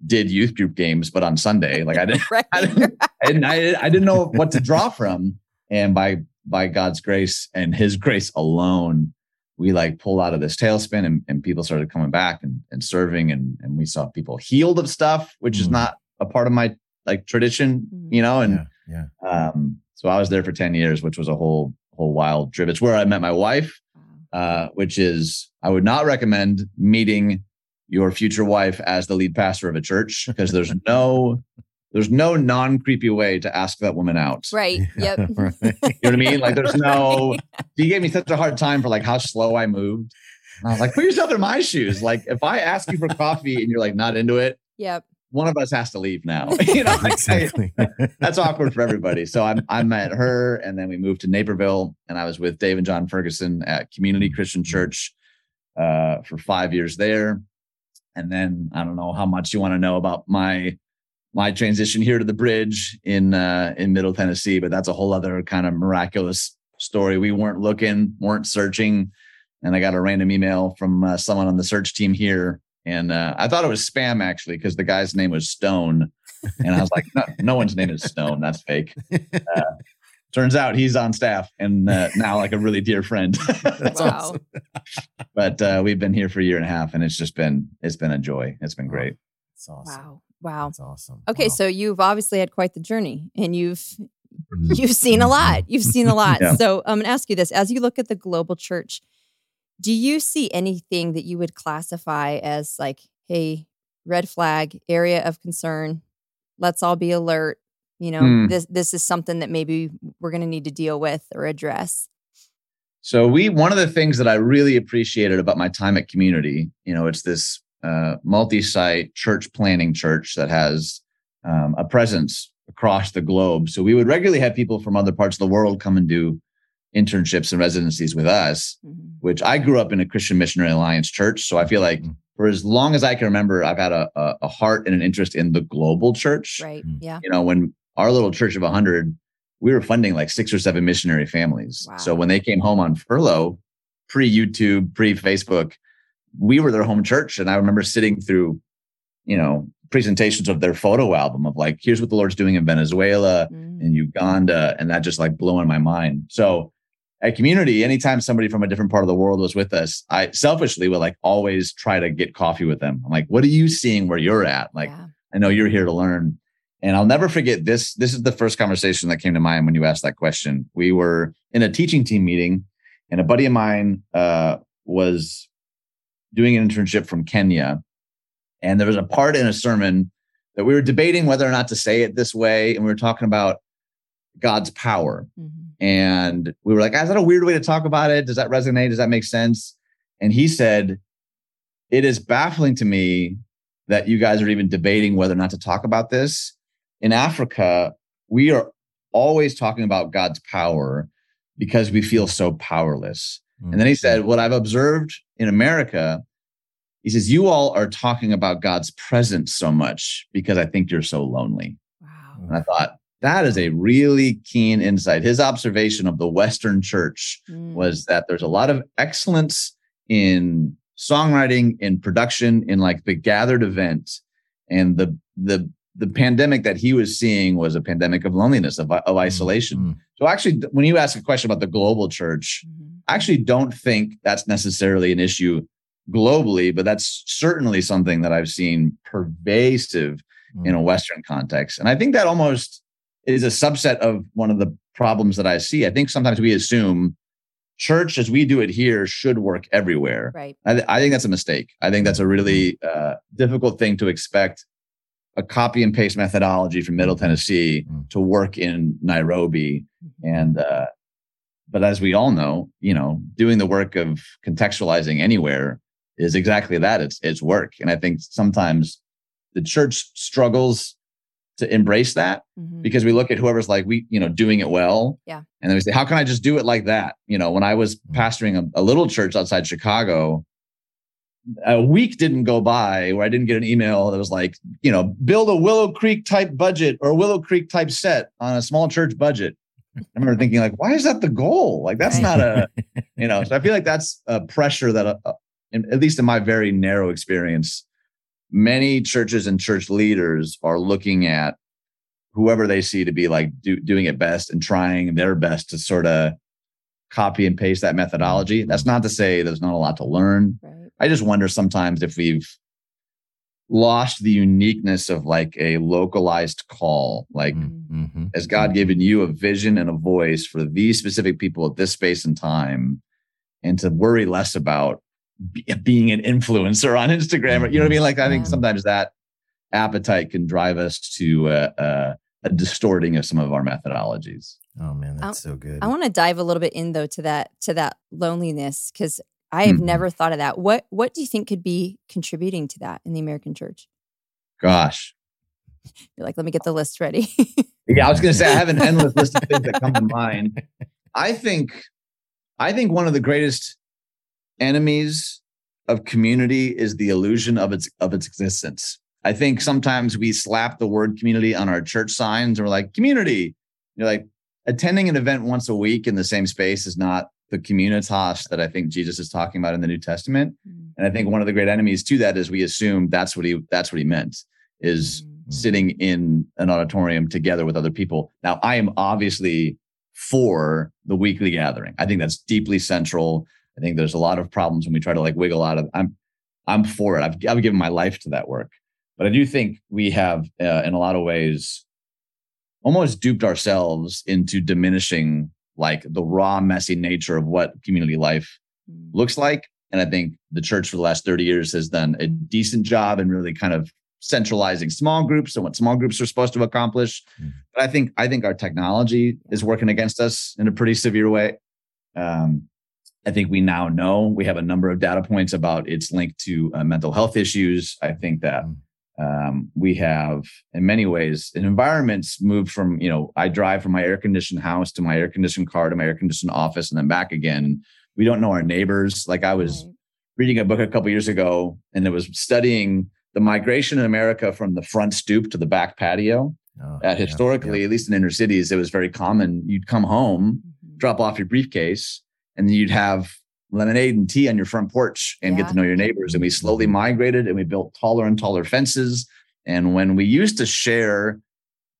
[SPEAKER 3] did youth group games, but on Sunday, like I didn't, right. I, didn't I didn't, I, I didn't know what to draw from. And by by God's grace and His grace alone, we like pulled out of this tailspin, and, and people started coming back and, and serving, and and we saw people healed of stuff, which mm. is not a part of my like tradition, mm. you know. And yeah, yeah. Um, so I was there for ten years, which was a whole whole wild trip. It's where I met my wife uh, which is I would not recommend meeting your future wife as the lead pastor of a church because there's no there's no non creepy way to ask that woman out.
[SPEAKER 2] Right. Yep.
[SPEAKER 3] you know what I mean? Like there's no. He gave me such a hard time for like how slow I moved. And I was like, put yourself in my shoes. Like if I ask you for coffee and you're like not into it.
[SPEAKER 2] Yep
[SPEAKER 3] one of us has to leave now. you know, exactly. that's awkward for everybody. So I I met her, and then we moved to Naperville, and I was with Dave and Jon Ferguson at Community mm-hmm. Christian Church uh, for five years there. And then I don't know how much you want to know about my my transition here to the bridge in uh, in Middle Tennessee, but that's a whole other kind of miraculous story. We weren't looking, weren't searching, and I got a random email from uh, someone on the search team here and uh, I thought it was spam actually because the guy's name was Stone, and I was like, no, no one's name is Stone. That's fake. Uh, turns out he's on staff and uh, now like a really dear friend.
[SPEAKER 2] That's wow. awesome.
[SPEAKER 3] but uh, we've been here for a year and a half, and it's just been it's been a joy. It's been great.
[SPEAKER 1] It's awesome.
[SPEAKER 2] Wow. Wow.
[SPEAKER 1] That's awesome.
[SPEAKER 2] Okay,
[SPEAKER 1] wow.
[SPEAKER 2] so you've obviously had quite the journey, and you've mm-hmm. you've seen a lot. You've seen a lot. yeah. So I'm going to ask you this: as you look at the global church do you see anything that you would classify as like, hey, red flag, area of concern? Let's all be alert. You know, mm. this this is something that maybe we're going to need to deal with or address.
[SPEAKER 3] So we one of the things that I really appreciated about my time at Community, you know, it's this uh, multi-site church planning church that has um, a presence across the globe. So we would regularly have people from other parts of the world come and do internships and residencies with us, mm-hmm. which I grew up in a Christian Missionary Alliance church. So I feel like mm-hmm. for as long as I can remember, I've had a, a, a, heart and an interest in the global church.
[SPEAKER 2] Right. Mm-hmm. Yeah.
[SPEAKER 3] You know, when our little church of 100, we were funding like six or seven missionary families. Wow. So when they came home on furlough, pre YouTube, pre Facebook, we were their home church. And I remember sitting through, you know, presentations of their photo album of like, here's what the Lord's doing in Venezuela mm. and Uganda. And that just like blowing my mind. So at community, anytime somebody from a different part of the world was with us, I selfishly would like always try to get coffee with them. I'm like, what are you seeing where you're at? Like, yeah. I know you're here to learn. And I'll never forget this. This is the first conversation that came to mind when you asked that question. We were in a teaching team meeting, and a buddy of mine uh, was doing an internship from Kenya. And there was a part in a sermon that we were debating whether or not to say it this way. And we were talking about God's power. Mm-hmm. And we were like, is that a weird way to talk about it? Does that resonate? Does that make sense? And he said, It is baffling to me that you guys are even debating whether or not to talk about this. In Africa, we are always talking about God's power because we feel so powerless. Mm-hmm. And then he said, What I've observed in America, he says, You all are talking about God's presence so much because I think you're so lonely. Wow. And I thought, That is a really keen insight. His observation of the Western church
[SPEAKER 2] Mm.
[SPEAKER 3] was that there's a lot of excellence in songwriting, in production, in like the gathered event. And the the the pandemic that he was seeing was a pandemic of loneliness, of, of isolation.
[SPEAKER 1] Mm.
[SPEAKER 3] So actually, when you ask a question about the global church,
[SPEAKER 2] Mhm.
[SPEAKER 3] I actually don't think that's necessarily an issue globally, but that's certainly something that I've seen pervasive in a Western context. And I think that almost is a subset of one of the problems that I see. I think sometimes we assume church as we do it here should work everywhere.
[SPEAKER 2] Right.
[SPEAKER 3] I, th- I think that's a mistake. I think that's a really uh, difficult thing to expect a copy and paste methodology from Middle Tennessee
[SPEAKER 1] Mm.
[SPEAKER 3] to work in Nairobi.
[SPEAKER 2] Mhm.
[SPEAKER 3] And, uh, but as we all know, you know, doing the work of contextualizing anywhere is exactly that. It's it's work, and I think sometimes the church struggles to embrace that
[SPEAKER 2] Mhm.
[SPEAKER 3] because we look at whoever's like we you know doing it well
[SPEAKER 2] Yeah.
[SPEAKER 3] and then we say how can i just do it like that you know when i was
[SPEAKER 1] Mm.
[SPEAKER 3] pastoring a, a little church outside chicago a week didn't go by where i didn't get an email that was like you know build a willow creek type budget or willow creek type set on a small church budget i remember thinking like why is that the goal like that's not a you know so i feel like that's a pressure that uh, uh, in, at least in my very narrow experience many churches and church leaders are looking at whoever they see to be like do, doing it best and trying their best to sort of copy and paste that methodology that's not to say there's not a lot to learn
[SPEAKER 2] Right.
[SPEAKER 3] i just wonder sometimes if we've lost the uniqueness of like a localized call like
[SPEAKER 1] Mm, mhm.
[SPEAKER 3] has God given you a vision and a voice for these specific people at this space and time, and to worry less about be- being an influencer on Instagram? Or, you know what I mean? Like, I think sometimes that appetite can drive us to uh, uh, a distorting of some of our methodologies.
[SPEAKER 1] Oh man, that's so good.
[SPEAKER 2] I want to dive a little bit in though to that to that loneliness because I have
[SPEAKER 3] Mhm.
[SPEAKER 2] never thought of that. What what do you think could be contributing to that in the American church?
[SPEAKER 3] Gosh.
[SPEAKER 2] You're like, let me get the list ready.
[SPEAKER 3] Yeah, I was going to say I have an endless list of things that come to mind. I think, I think one of the greatest enemies of community is the illusion of its of its existence. I think sometimes we slap the word community on our church signs and we're like community. You're like attending an event once a week in the same space is not the communitas that I think Jesus is talking about in the New Testament.
[SPEAKER 2] Mm,
[SPEAKER 3] And I think one of the great enemies to that is we assume that's what he that's what he meant is
[SPEAKER 2] mm,
[SPEAKER 3] sitting in an auditorium together with other people. Now, I am obviously for the weekly gathering. I think that's deeply central. I think there's a lot of problems when we try to like wiggle out of. I'm I'm for it. I've I've given my life to that work, but I do think we have, uh, in a lot of ways, almost duped ourselves into diminishing like the raw, messy nature of what community life
[SPEAKER 2] mm.
[SPEAKER 3] looks like. And I think the church for the last 30 years has done a decent job in really kind of centralizing small groups and what small groups are supposed to accomplish.
[SPEAKER 1] Mhm.
[SPEAKER 3] But I think I think our technology is working against us in a pretty severe way. Um, I think we now know we have a number of data points about its link to uh, mental health issues. I think that
[SPEAKER 1] Mm.
[SPEAKER 3] um, we have, in many ways, an environment's moved from, you know, I drive from my air conditioned house to my air conditioned car to my air conditioned office and then back again. We don't know our neighbors. Like I was
[SPEAKER 2] Right.
[SPEAKER 3] reading a book a couple years ago and it was studying the migration in America from the front stoop to the back patio.
[SPEAKER 1] Oh,
[SPEAKER 3] Uh, historically,
[SPEAKER 1] yeah.
[SPEAKER 3] at least in inner cities, it was very common. You'd come home,
[SPEAKER 2] Mhm.
[SPEAKER 3] drop off your briefcase, and then you'd have lemonade and tea on your front porch and get to know your neighbors. And we slowly migrated and we built taller and taller fences. And when we used to share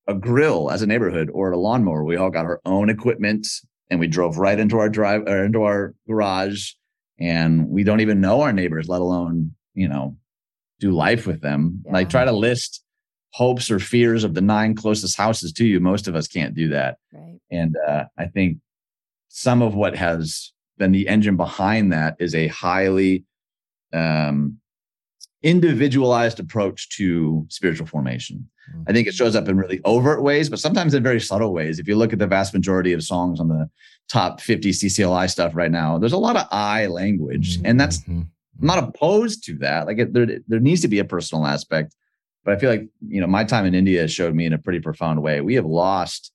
[SPEAKER 3] a grill as a neighborhood or a lawnmower, we all got our own equipment and we drove right into our drive or into our garage. And we don't even know our neighbors, let alone, you know, do life with them. Like try to list hopes or fears of the nine closest houses to you. Most of us can't do that.
[SPEAKER 2] Right.
[SPEAKER 3] And uh, I think some of what has been the engine behind that is a highly um, individualized approach to spiritual formation.
[SPEAKER 1] Mm.
[SPEAKER 3] I think it shows up in really overt ways, but sometimes in very subtle ways. If you look at the vast majority of songs on the top 50 CCLI stuff right now, there's a lot of I language, and that's. I'm not opposed to that. Like it, there, there needs to be a personal aspect, but I feel like you know my time in India showed me in a pretty profound way. We have lost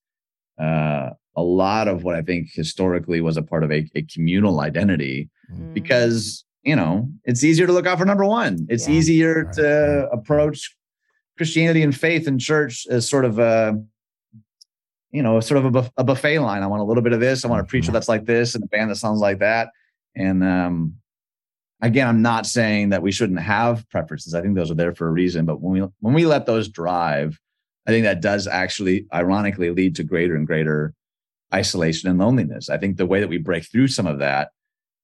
[SPEAKER 3] uh, a lot of what I think historically was a part of a, a communal identity
[SPEAKER 2] Mm.
[SPEAKER 3] because you know it's easier to look out for number one. It's
[SPEAKER 2] Yeah.
[SPEAKER 3] easier
[SPEAKER 1] Right,
[SPEAKER 3] to approach Christianity and faith and church as sort of a you know, sort of a, buff- a buffet line. I want a little bit of this. I want a preacher
[SPEAKER 1] Mhm.
[SPEAKER 3] that's like this and a band that sounds like that. And um, again, I'm not saying that we shouldn't have preferences. I think those are there for a reason. But when we when we let those drive, I think that does actually, ironically, lead to greater and greater isolation and loneliness. I think the way that we break through some of that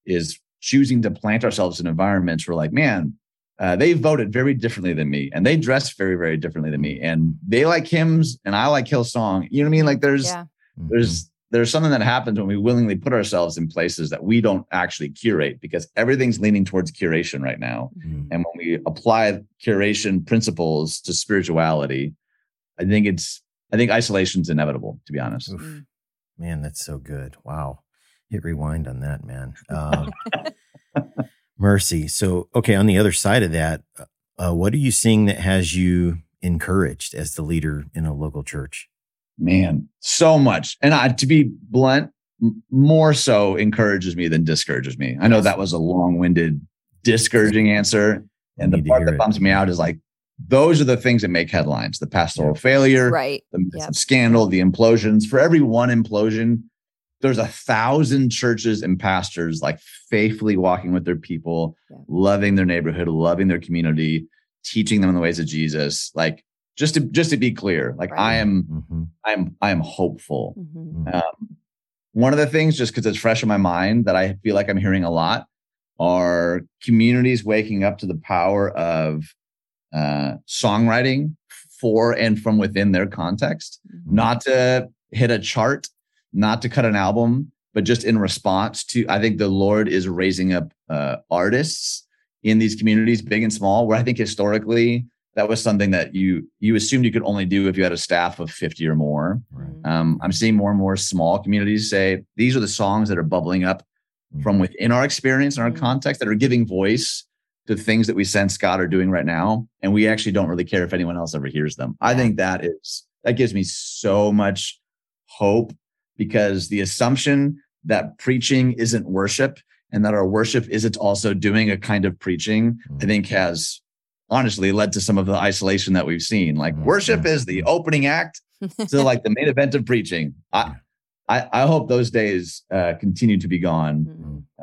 [SPEAKER 3] is choosing to plant ourselves in environments where, like, man, uh, they voted very differently than me, and they dress very, very differently than me, and they like hymns, and I like Hillsong. You know what I mean? Like, there's
[SPEAKER 2] Yeah.
[SPEAKER 3] There's there's something that happens when we willingly put ourselves in places that we don't actually curate because everything's leaning towards curation right now.
[SPEAKER 1] Mhm.
[SPEAKER 3] And when we apply curation principles to spirituality, I think it's I think isolation's inevitable, to be honest.
[SPEAKER 1] Oof. Man, that's so good. Wow. Hit rewind on that, man. Um, mercy. So, okay, on the other side of that, uh, what are you seeing that has you encouraged as the leader in a local church?
[SPEAKER 3] Man, so much. And I, to be blunt, m- more so encourages me than discourages me. I know that was a long-winded, discouraging answer. And the part that
[SPEAKER 1] it.
[SPEAKER 3] bums me out is like those are the things that make headlines: the pastoral failure,
[SPEAKER 2] Right.
[SPEAKER 3] the
[SPEAKER 2] Yep.
[SPEAKER 3] scandal, the implosions. For every one implosion, there's a thousand churches and pastors like faithfully walking with their people,
[SPEAKER 2] Yeah.
[SPEAKER 3] loving their neighborhood, loving their community, teaching them in the ways of Jesus. Like just to just to be clear, like
[SPEAKER 2] Right.
[SPEAKER 3] I am
[SPEAKER 1] Mhm.
[SPEAKER 3] I'm I am hopeful.
[SPEAKER 2] Mhm.
[SPEAKER 3] Um, one of the things, just because it's fresh in my mind, that I feel like I'm hearing a lot are communities waking up to the power of uh, songwriting for and from within their context,
[SPEAKER 2] Mm-hmm.
[SPEAKER 3] not to hit a chart, not to cut an album, but just in response to. I think the Lord is raising up uh, artists in these communities, big and small, where I think historically that was something that you you assumed you could only do if you had a staff of 50 or more.
[SPEAKER 1] Right.
[SPEAKER 3] Um, I'm seeing more and more small communities say these are the songs that are bubbling up from within our experience and our
[SPEAKER 2] Mhm.
[SPEAKER 3] context that are giving voice to things that we sense God are doing right now. And we actually don't really care if anyone else ever hears them. I think that is, that gives me so much hope because the assumption that preaching isn't worship and that our worship isn't also doing a kind of preaching, I think has honestly led to some of the isolation that we've seen. Like
[SPEAKER 1] Mhm.
[SPEAKER 3] worship is the opening act to like the main event of preaching. I, I, I hope those days uh, continue to be gone.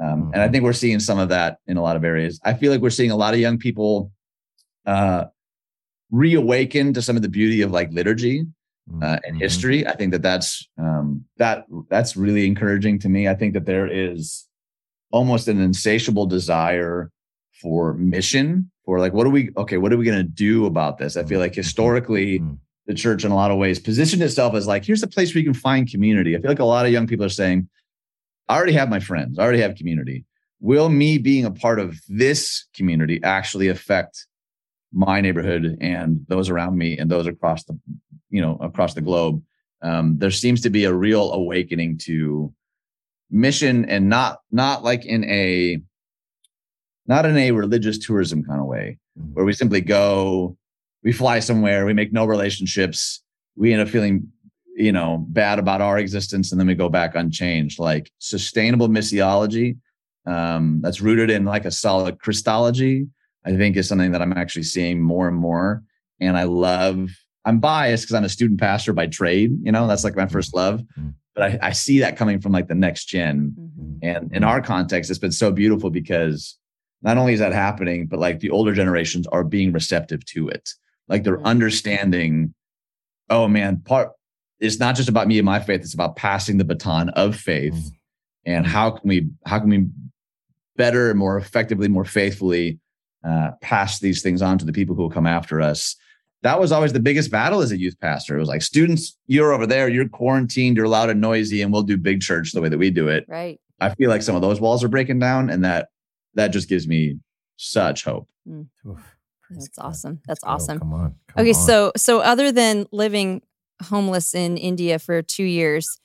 [SPEAKER 3] Um, and I think we're seeing some of that in a lot of areas. I feel like we're seeing a lot of young people uh, reawaken to some of the beauty of like liturgy uh, and
[SPEAKER 1] Mhm.
[SPEAKER 3] history. I think that that's um, that that's really encouraging to me. I think that there is almost an insatiable desire for mission for like what are we okay what are we going to do about this i feel like historically
[SPEAKER 1] Mhm.
[SPEAKER 3] the church in a lot of ways positioned itself as like here's a place where you can find community i feel like a lot of young people are saying i already have my friends. I already have community. Will me being a part of this community actually affect my neighborhood and those around me and those across the you know across the globe? Um, there seems to be a real awakening to mission and not not like in a not in a religious tourism kind of way
[SPEAKER 1] Mhm.
[SPEAKER 3] where we simply go we fly somewhere we make no relationships we end up feeling you know bad about our existence and then we go back unchanged like sustainable missiology um, that's rooted in like a solid christology i think is something that i'm actually seeing more and more and i love i'm biased because i'm a student pastor by trade you know that's like my first love
[SPEAKER 1] Mhm.
[SPEAKER 3] but I, I see that coming from like the next gen
[SPEAKER 2] Mhm.
[SPEAKER 3] and in our context, it's been so beautiful because not only is that happening, but like the older generations are being receptive to it. Like they're understanding, oh man, part it's not just about me and my faith, it's about passing the baton of faith.
[SPEAKER 1] Mhm.
[SPEAKER 3] And how can we how can we better, and more effectively, more faithfully uh, pass these things on to the people who will come after us? That was always the biggest battle as a youth pastor. It was like, students, you're over there, you're quarantined, you're loud and noisy, and we'll do big church the way that we do it.
[SPEAKER 2] Right.
[SPEAKER 3] I feel like some of those walls are breaking down, and that that just gives me such hope.
[SPEAKER 1] Oof.
[SPEAKER 2] That's
[SPEAKER 1] God.
[SPEAKER 2] awesome. That's
[SPEAKER 1] Let's go.
[SPEAKER 2] awesome.
[SPEAKER 1] Come on. Come
[SPEAKER 2] Okay,
[SPEAKER 1] on.
[SPEAKER 2] so so other than living homeless in India for two years,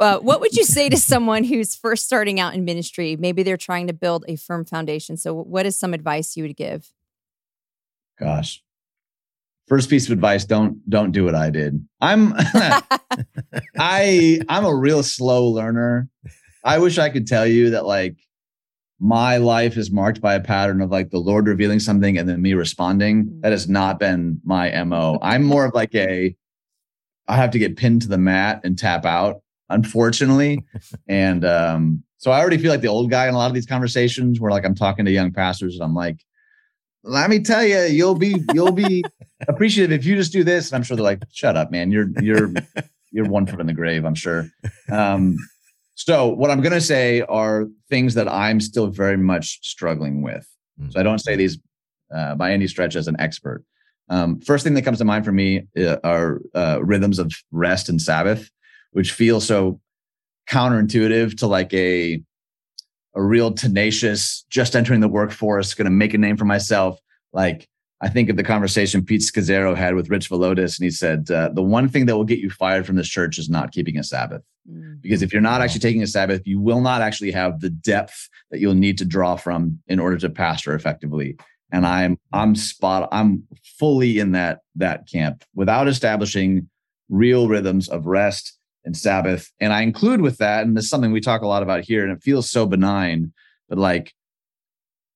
[SPEAKER 2] uh, what would you say to someone who's first starting out in ministry? Maybe they're trying to build a firm foundation. So, what is some advice you would give?
[SPEAKER 3] Gosh, first piece of advice: don't don't do what I did. I'm I I'm a real slow learner. I wish I could tell you that like my life is marked by a pattern of like the Lord revealing something and then me responding. That has not been my MO. I'm more of like a I have to get pinned to the mat and tap out, unfortunately. and um, so I already feel like the old guy in a lot of these conversations where like I'm talking to young pastors and I'm like, let me tell you, you'll be you'll be appreciative if you just do this. And I'm sure they're like, shut up, man. You're you're you're one foot in the grave, I'm sure. Um, so what I'm gonna say are things that I'm still very much struggling with. So I don't say these uh, by any stretch as an expert. Um, first thing that comes to mind for me uh, are uh, rhythms of rest and Sabbath, which feel so counterintuitive to like a a real tenacious, just entering the workforce, going to make a name for myself. Like I think of the conversation Pete Scazzero had with Rich Villodas, and he said uh, the one thing that will get you fired from this church is not keeping a Sabbath. Mm. Because if you're not actually taking a Sabbath, you will not actually have the depth that you'll need to draw from in order to pastor effectively and i'm i'm spot i'm fully in that that camp without establishing real rhythms of rest and sabbath. And i include with that and this is something we talk a lot about here and it feels so benign but like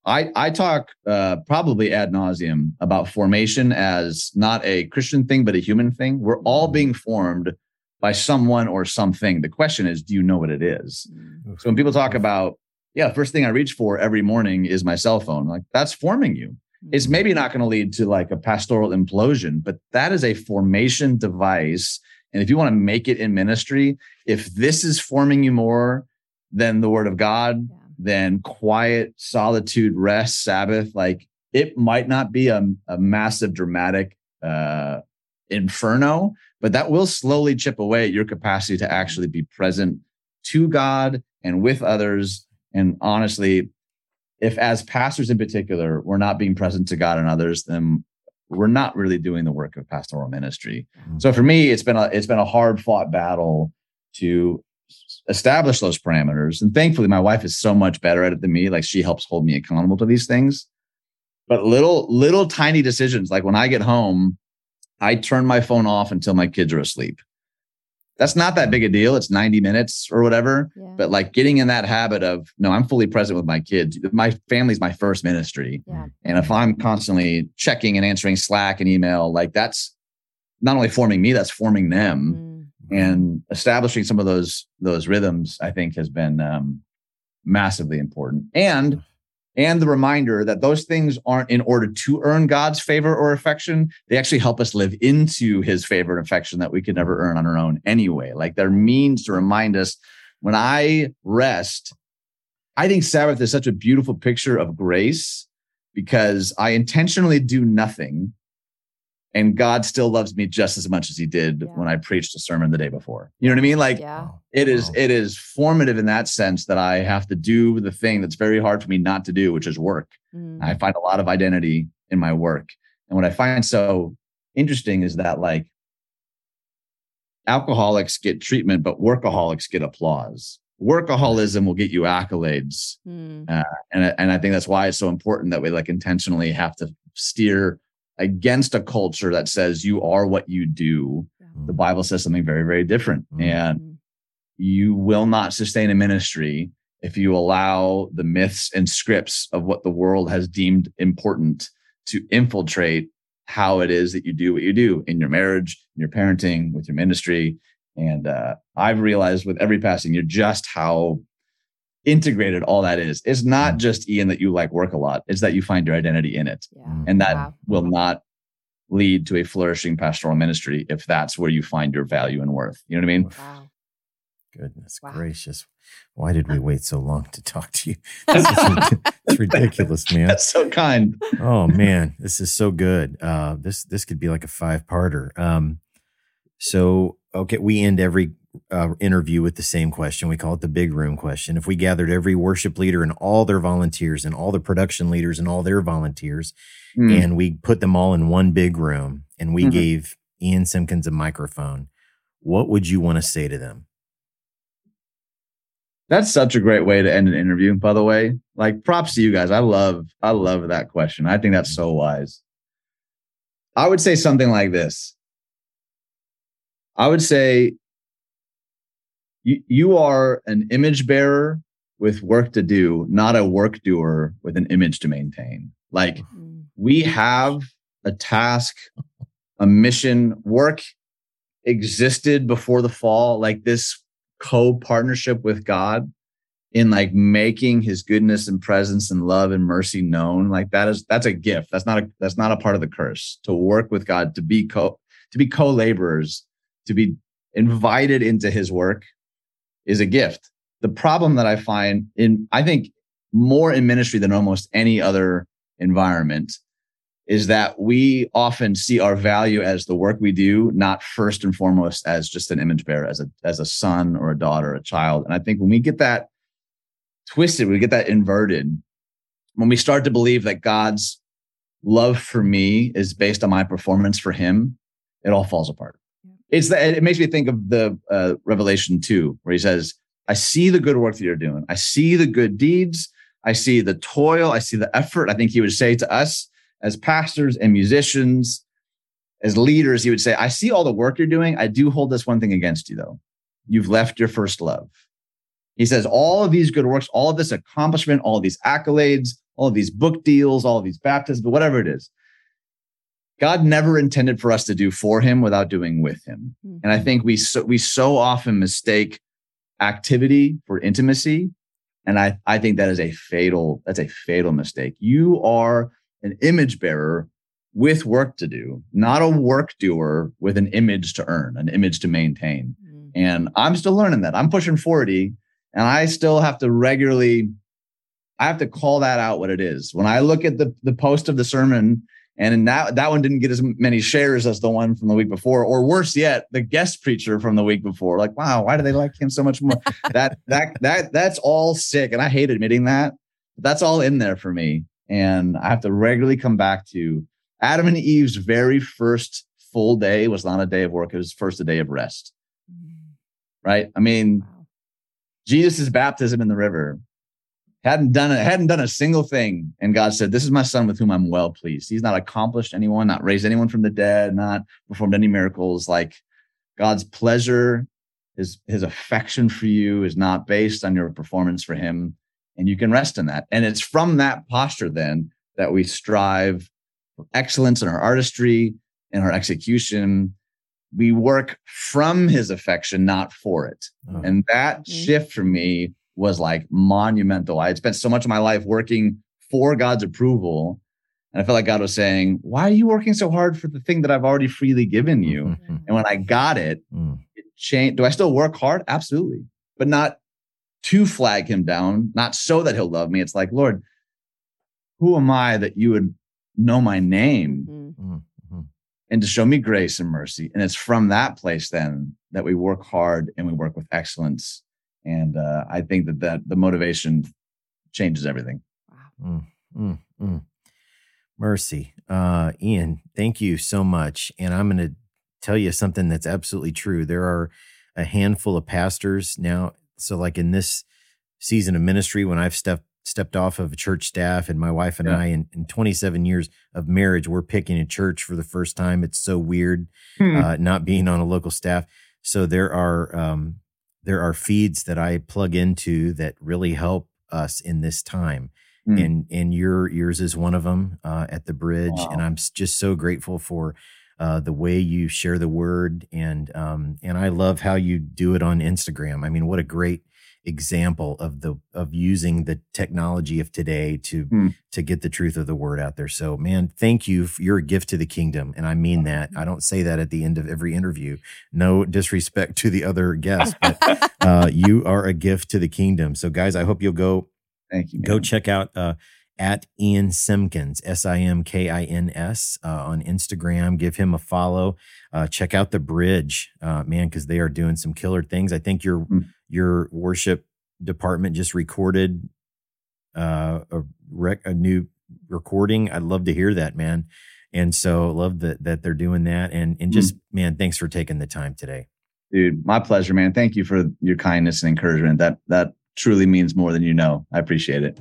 [SPEAKER 3] i i talk uh, probably ad nauseum about formation as not a christian thing but a human thing. We're all being formed by someone or something. The question is do you know what it is? Mm. so when people talk about yeah, first thing I reach for every morning is my cell phone. Like that's forming you. It's maybe mm-hmm. not going to lead to like a pastoral implosion, but that is a formation device. And if you want to make it in ministry, if this is forming you more than the word of God, yeah. then quiet, solitude, rest, Sabbath, like it might not be a, a massive, dramatic uh, inferno, but that will slowly chip away at your capacity to actually be present to God and with others and honestly, if as pastors in particular, we're not being present to God and others, then we're not really doing the work of pastoral ministry. Mm-hmm. So for me, it's been a it's been a hard fought battle to establish those parameters. And thankfully, my wife is so much better at it than me. Like she helps hold me accountable to these things. But little little tiny decisions, like when I get home, I turn my phone off until my kids are asleep that's not that big a deal. It's 90 minutes or whatever. Yeah. But like getting in that habit of, no, I'm fully present with my kids. My family's my first ministry. Yeah. And if I'm constantly checking and answering Slack and email, like that's not only forming me, that's forming them. Mm. And establishing some of those those rhythms, I think, has been um, massively important. And and the reminder that those things aren't in order to earn God's favor or affection. They actually help us live into his favor and affection that we could never earn on our own anyway. Like they're means to remind us when I rest, I think Sabbath is such a beautiful picture of grace because I intentionally do nothing and God still loves me just as much as he did yeah. when I preached a sermon the day before. You know what I mean? Like yeah. it is it is formative in that sense that I have to do the thing that's very hard for me not to do, which is work. Mm. I find a lot of identity in my work. And what I find so interesting is that like alcoholics get treatment, but workaholics get applause. Workaholism will get you accolades, mm. uh, and and I think that's why it's so important that we like intentionally have to steer against a culture that says you are what you do. The Bible says something very, very different. Mm-hmm. And you will not sustain a ministry if you allow the myths and scripts of what the world has deemed important to infiltrate how it is that you do what you do in your marriage, in your parenting, with your ministry. And uh, I've realized with every passing, you're just how integrated all that is. It's not mm. just Ian that you like work a lot, it's that you find your identity in it. Yeah. And that wow. will not lead to a flourishing pastoral ministry if that's where you find your value and worth. You know what I mean? Wow.
[SPEAKER 1] Goodness wow. gracious. Why did we wait so long to talk to you? It's ridiculous, man.
[SPEAKER 3] That's so kind.
[SPEAKER 1] Oh man, this is so good. Uh, this this could be like a five parter. Um, so okay, we end every uh, interview with the same question. We call it the big room question. If we gathered every worship leader and all their volunteers and all the production leaders and all their volunteers, mm. and we put them all in one big room and we mm-hmm. gave Ian Simkins a microphone, what would you want to say to them?
[SPEAKER 3] That's such a great way to end an interview, by the way. Like props to you guys. I love, I love that question. I think that's so wise. I would say something like this. I would say you, you are an image bearer with work to do, not a work doer with an image to maintain. Like mm-hmm. we have a task, a mission, work existed before the fall, like this co-partnership with God in like making his goodness and presence and love and mercy known like that is that's a gift that's not a that's not a part of the curse to work with god to be co to be co-laborers to be invited into his work is a gift the problem that i find in i think more in ministry than almost any other environment is that we often see our value as the work we do not first and foremost as just an image bearer as a as a son or a daughter a child and i think when we get that twisted, we get that inverted. When we start to believe that God's love for me is based on my performance for him, it all falls apart. It's that it makes me think of the uh, Revelation 2, where he says, I see the good work that you're doing. I see the good deeds. I see the toil. I see the effort. I think he would say to us as pastors and musicians, as leaders, he would say, I see all the work you're doing. I do hold this one thing against you, though. You've left your first love. He says all of these good works, all of this accomplishment, all of these accolades, all of these book deals, all of these baptisms, whatever it is, God never intended for us to do for him without doing with him. Mm-hmm. And I think we so, we so often mistake activity for intimacy. And I, I think that is a fatal, that's a fatal mistake. You are an image bearer with work to do, not a work doer with an image to earn, an image to maintain. Mm-hmm. And I'm still learning that. I'm pushing 40 and I still have to regularly, I have to call that out what it is. When I look at the, the post of the sermon, and that, that one didn't get as many shares as the one from the week before, or worse yet, the guest preacher from the week before. Like, wow, why do they like him so much more? that that that that's all sick. And I hate admitting that. But that's all in there for me. And I have to regularly come back to Adam and Eve's very first full day was not a day of work, it was first a day of rest. Mm-hmm. Right? I mean, Jesus' baptism in the river hadn't done it, hadn't done a single thing. And God said, This is my son with whom I'm well pleased. He's not accomplished anyone, not raised anyone from the dead, not performed any miracles. Like God's pleasure, his his affection for you is not based on your performance for him. And you can rest in that. And it's from that posture then that we strive for excellence in our artistry, in our execution, we work from his affection, not for it. Oh. And that mm-hmm. shift for me was like monumental. I had spent so much of my life working for God's approval. And I felt like God was saying, Why are you working so hard for the thing that I've already freely given you? Mm-hmm. And when I got it, mm. it changed. Do I still work hard? Absolutely. But not to flag him down, not so that he'll love me. It's like, Lord, who am I that you would know my name? Mm-hmm and to show me grace and mercy. And it's from that place then that we work hard and we work with excellence. And uh, I think that, that the motivation changes everything.
[SPEAKER 1] Mm, mm, mm. Mercy. Uh, Ian, thank you so much. And I'm going to tell you something that's absolutely true. There are a handful of pastors now. So, like in this season of ministry, when I've stepped stepped off of a church staff and my wife and yeah. I in, in 27 years of marriage, we're picking a church for the first time. It's so weird hmm. uh, not being on a local staff. So there are um, there are feeds that I plug into that really help us in this time. Hmm. And and your yours is one of them uh, at the bridge, wow. and I'm just so grateful for uh, the way you share the word, and um, and I love how you do it on Instagram. I mean, what a great example of the of using the technology of today to hmm. to get the truth of the word out there. So, man, thank you. You're a gift to the kingdom, and I mean that. I don't say that at the end of every interview. No disrespect to the other guests, but uh, you are a gift to the kingdom. So, guys, I hope you'll go.
[SPEAKER 3] Thank you. Man.
[SPEAKER 1] Go check out. Uh, at Ian Simkins, S I M K I N S, uh, on Instagram. Give him a follow. Uh, check out the bridge, uh, man, because they are doing some killer things. I think your mm. Your worship department just recorded uh, a rec- a new recording. I'd love to hear that, man. And so love that that they're doing that. And and just mm. man, thanks for taking the time today.
[SPEAKER 3] Dude, my pleasure, man. Thank you for your kindness and encouragement. That that truly means more than you know. I appreciate it.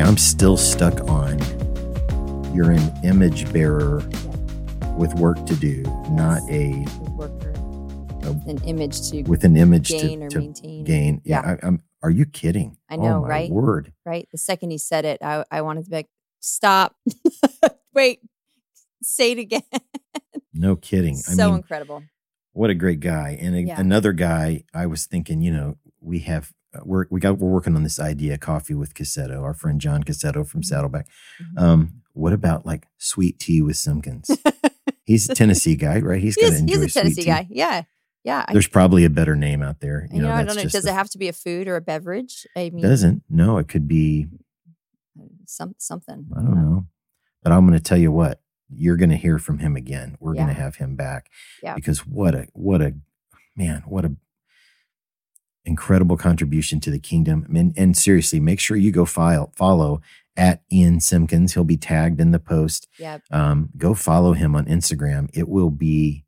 [SPEAKER 1] Okay, I'm still stuck on you're an image bearer with work to do, not a a
[SPEAKER 2] an image to
[SPEAKER 1] with an image
[SPEAKER 2] gain
[SPEAKER 1] to,
[SPEAKER 2] or
[SPEAKER 1] to
[SPEAKER 2] maintain.
[SPEAKER 1] gain. Yeah,
[SPEAKER 2] Yeah.
[SPEAKER 1] I, am Are you kidding?
[SPEAKER 2] I oh know,
[SPEAKER 1] oh, my
[SPEAKER 2] right?
[SPEAKER 1] Word.
[SPEAKER 2] Right. The second he said it, I, I wanted to be like, stop. Wait, say it again.
[SPEAKER 1] No kidding. I
[SPEAKER 2] so
[SPEAKER 1] mean,
[SPEAKER 2] incredible.
[SPEAKER 1] what a great guy. And a,
[SPEAKER 2] Yeah.
[SPEAKER 1] another guy, I was thinking, you know, we have we're we got we're working on this idea coffee with Cassetto, our friend John Cassetto from
[SPEAKER 2] Mhm.
[SPEAKER 1] Saddleback.
[SPEAKER 2] Mhm.
[SPEAKER 1] Um, what about like sweet tea with Simkins? He's a Tennessee guy, right? He's
[SPEAKER 2] He
[SPEAKER 1] got to enjoy
[SPEAKER 2] he's a Tennessee guy. Yeah. Yeah. I,
[SPEAKER 1] There's probably a better name out there. You
[SPEAKER 2] you know,
[SPEAKER 1] know,
[SPEAKER 2] I don't know. Does
[SPEAKER 1] the-
[SPEAKER 2] it have to be a food or a beverage? I mean,
[SPEAKER 1] doesn't? No, it could be.
[SPEAKER 2] some something.
[SPEAKER 1] I don't know, but I'm going to tell you what. You're going to hear from him again. We're going to have him back
[SPEAKER 2] Yeah.
[SPEAKER 1] because what a what a man, what a incredible contribution to the kingdom. And, and seriously, make sure you go file follow at Ian Simkins. He'll be tagged in the post.
[SPEAKER 2] Yeah.
[SPEAKER 1] Um, go follow him on Instagram. It will be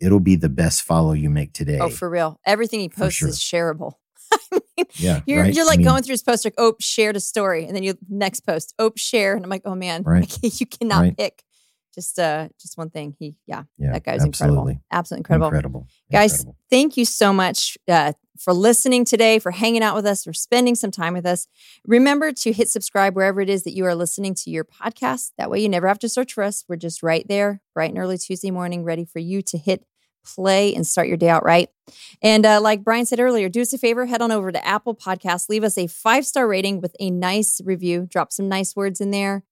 [SPEAKER 1] it'll be the best follow you make today.
[SPEAKER 2] Oh, for real. Everything he posts
[SPEAKER 1] sure.
[SPEAKER 2] is shareable.
[SPEAKER 1] yeah,
[SPEAKER 2] You're
[SPEAKER 1] right?
[SPEAKER 2] you're
[SPEAKER 1] I
[SPEAKER 2] like
[SPEAKER 1] mean,
[SPEAKER 2] going through his post like, oh, shared a story, and then you next post, oh, share, and I'm like, oh man,
[SPEAKER 1] Right.
[SPEAKER 2] you cannot
[SPEAKER 1] Right.
[SPEAKER 2] pick just uh just one thing. He yeah,
[SPEAKER 1] Yeah,
[SPEAKER 2] that guy's incredible,
[SPEAKER 1] absolutely.
[SPEAKER 2] incredible.
[SPEAKER 1] incredible,
[SPEAKER 2] Guys,
[SPEAKER 1] incredible.
[SPEAKER 2] Thank you so much uh, for listening today, for hanging out with us, for spending some time with us. Remember to hit subscribe wherever it is that you are listening to your podcast. That way, you never have to search for us. We're just right there, bright and early Tuesday morning, ready for you to hit play and start your day out right. And uh, like Brian said earlier, do us a favor, head on over to Apple Podcasts, leave us a five star rating with a nice review, drop some nice words in there.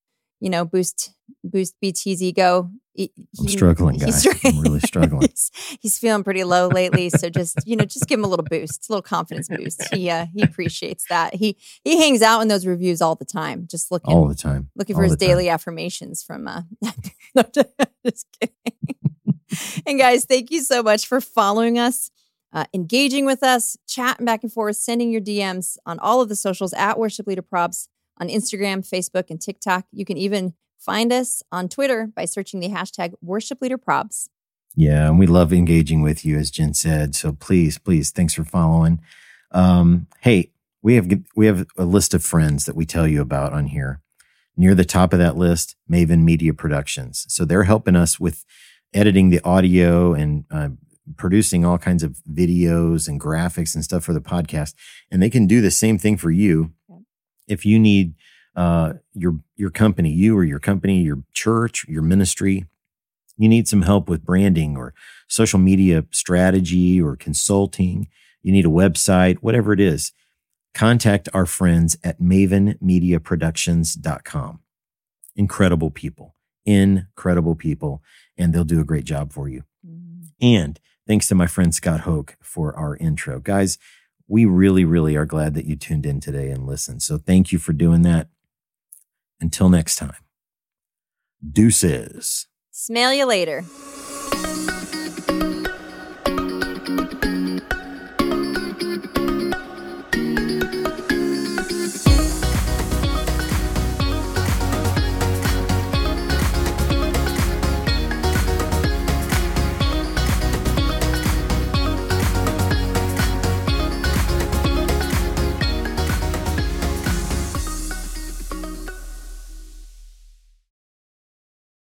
[SPEAKER 2] You know, boost boost BT's ego. He-
[SPEAKER 1] I'm struggling, guys. I'm really struggling.
[SPEAKER 2] he's, he's feeling pretty low lately, so just you know, just give him a little boost, a little confidence boost. He uh, he appreciates that. He he hangs out in those reviews all the time, just looking
[SPEAKER 1] all the time.
[SPEAKER 2] looking
[SPEAKER 1] all
[SPEAKER 2] for his
[SPEAKER 1] time.
[SPEAKER 2] daily affirmations from. Uh, just kidding. and guys, thank you so much for following us. Uh, engaging with us, chatting back and forth, sending your DMs on all of the socials at Worship Leader Probs on Instagram, Facebook, and TikTok. You can even find us on Twitter by searching the hashtag Worship Leader Probs.
[SPEAKER 1] Yeah, and we love engaging with you, as Jen said. So please, please, thanks for following. Um, hey, we have we have a list of friends that we tell you about on here. Near the top of that list, Maven Media Productions. So they're helping us with editing the audio and uh, producing all kinds of videos and graphics and stuff for the podcast. And they can do the same thing for you. If you need uh, your your company, you or your company, your church, your ministry you need some help with branding or social media strategy or consulting, you need a website, whatever it is, contact our friends at mavenmediaproductions.com. Incredible people, incredible people, and they'll do a great job for you. And thanks to my friend Scott Hoke for our intro. Guys, we really, really are glad that you tuned in today and listened. So thank you for doing that. Until next time, deuces.
[SPEAKER 2] Smell you later.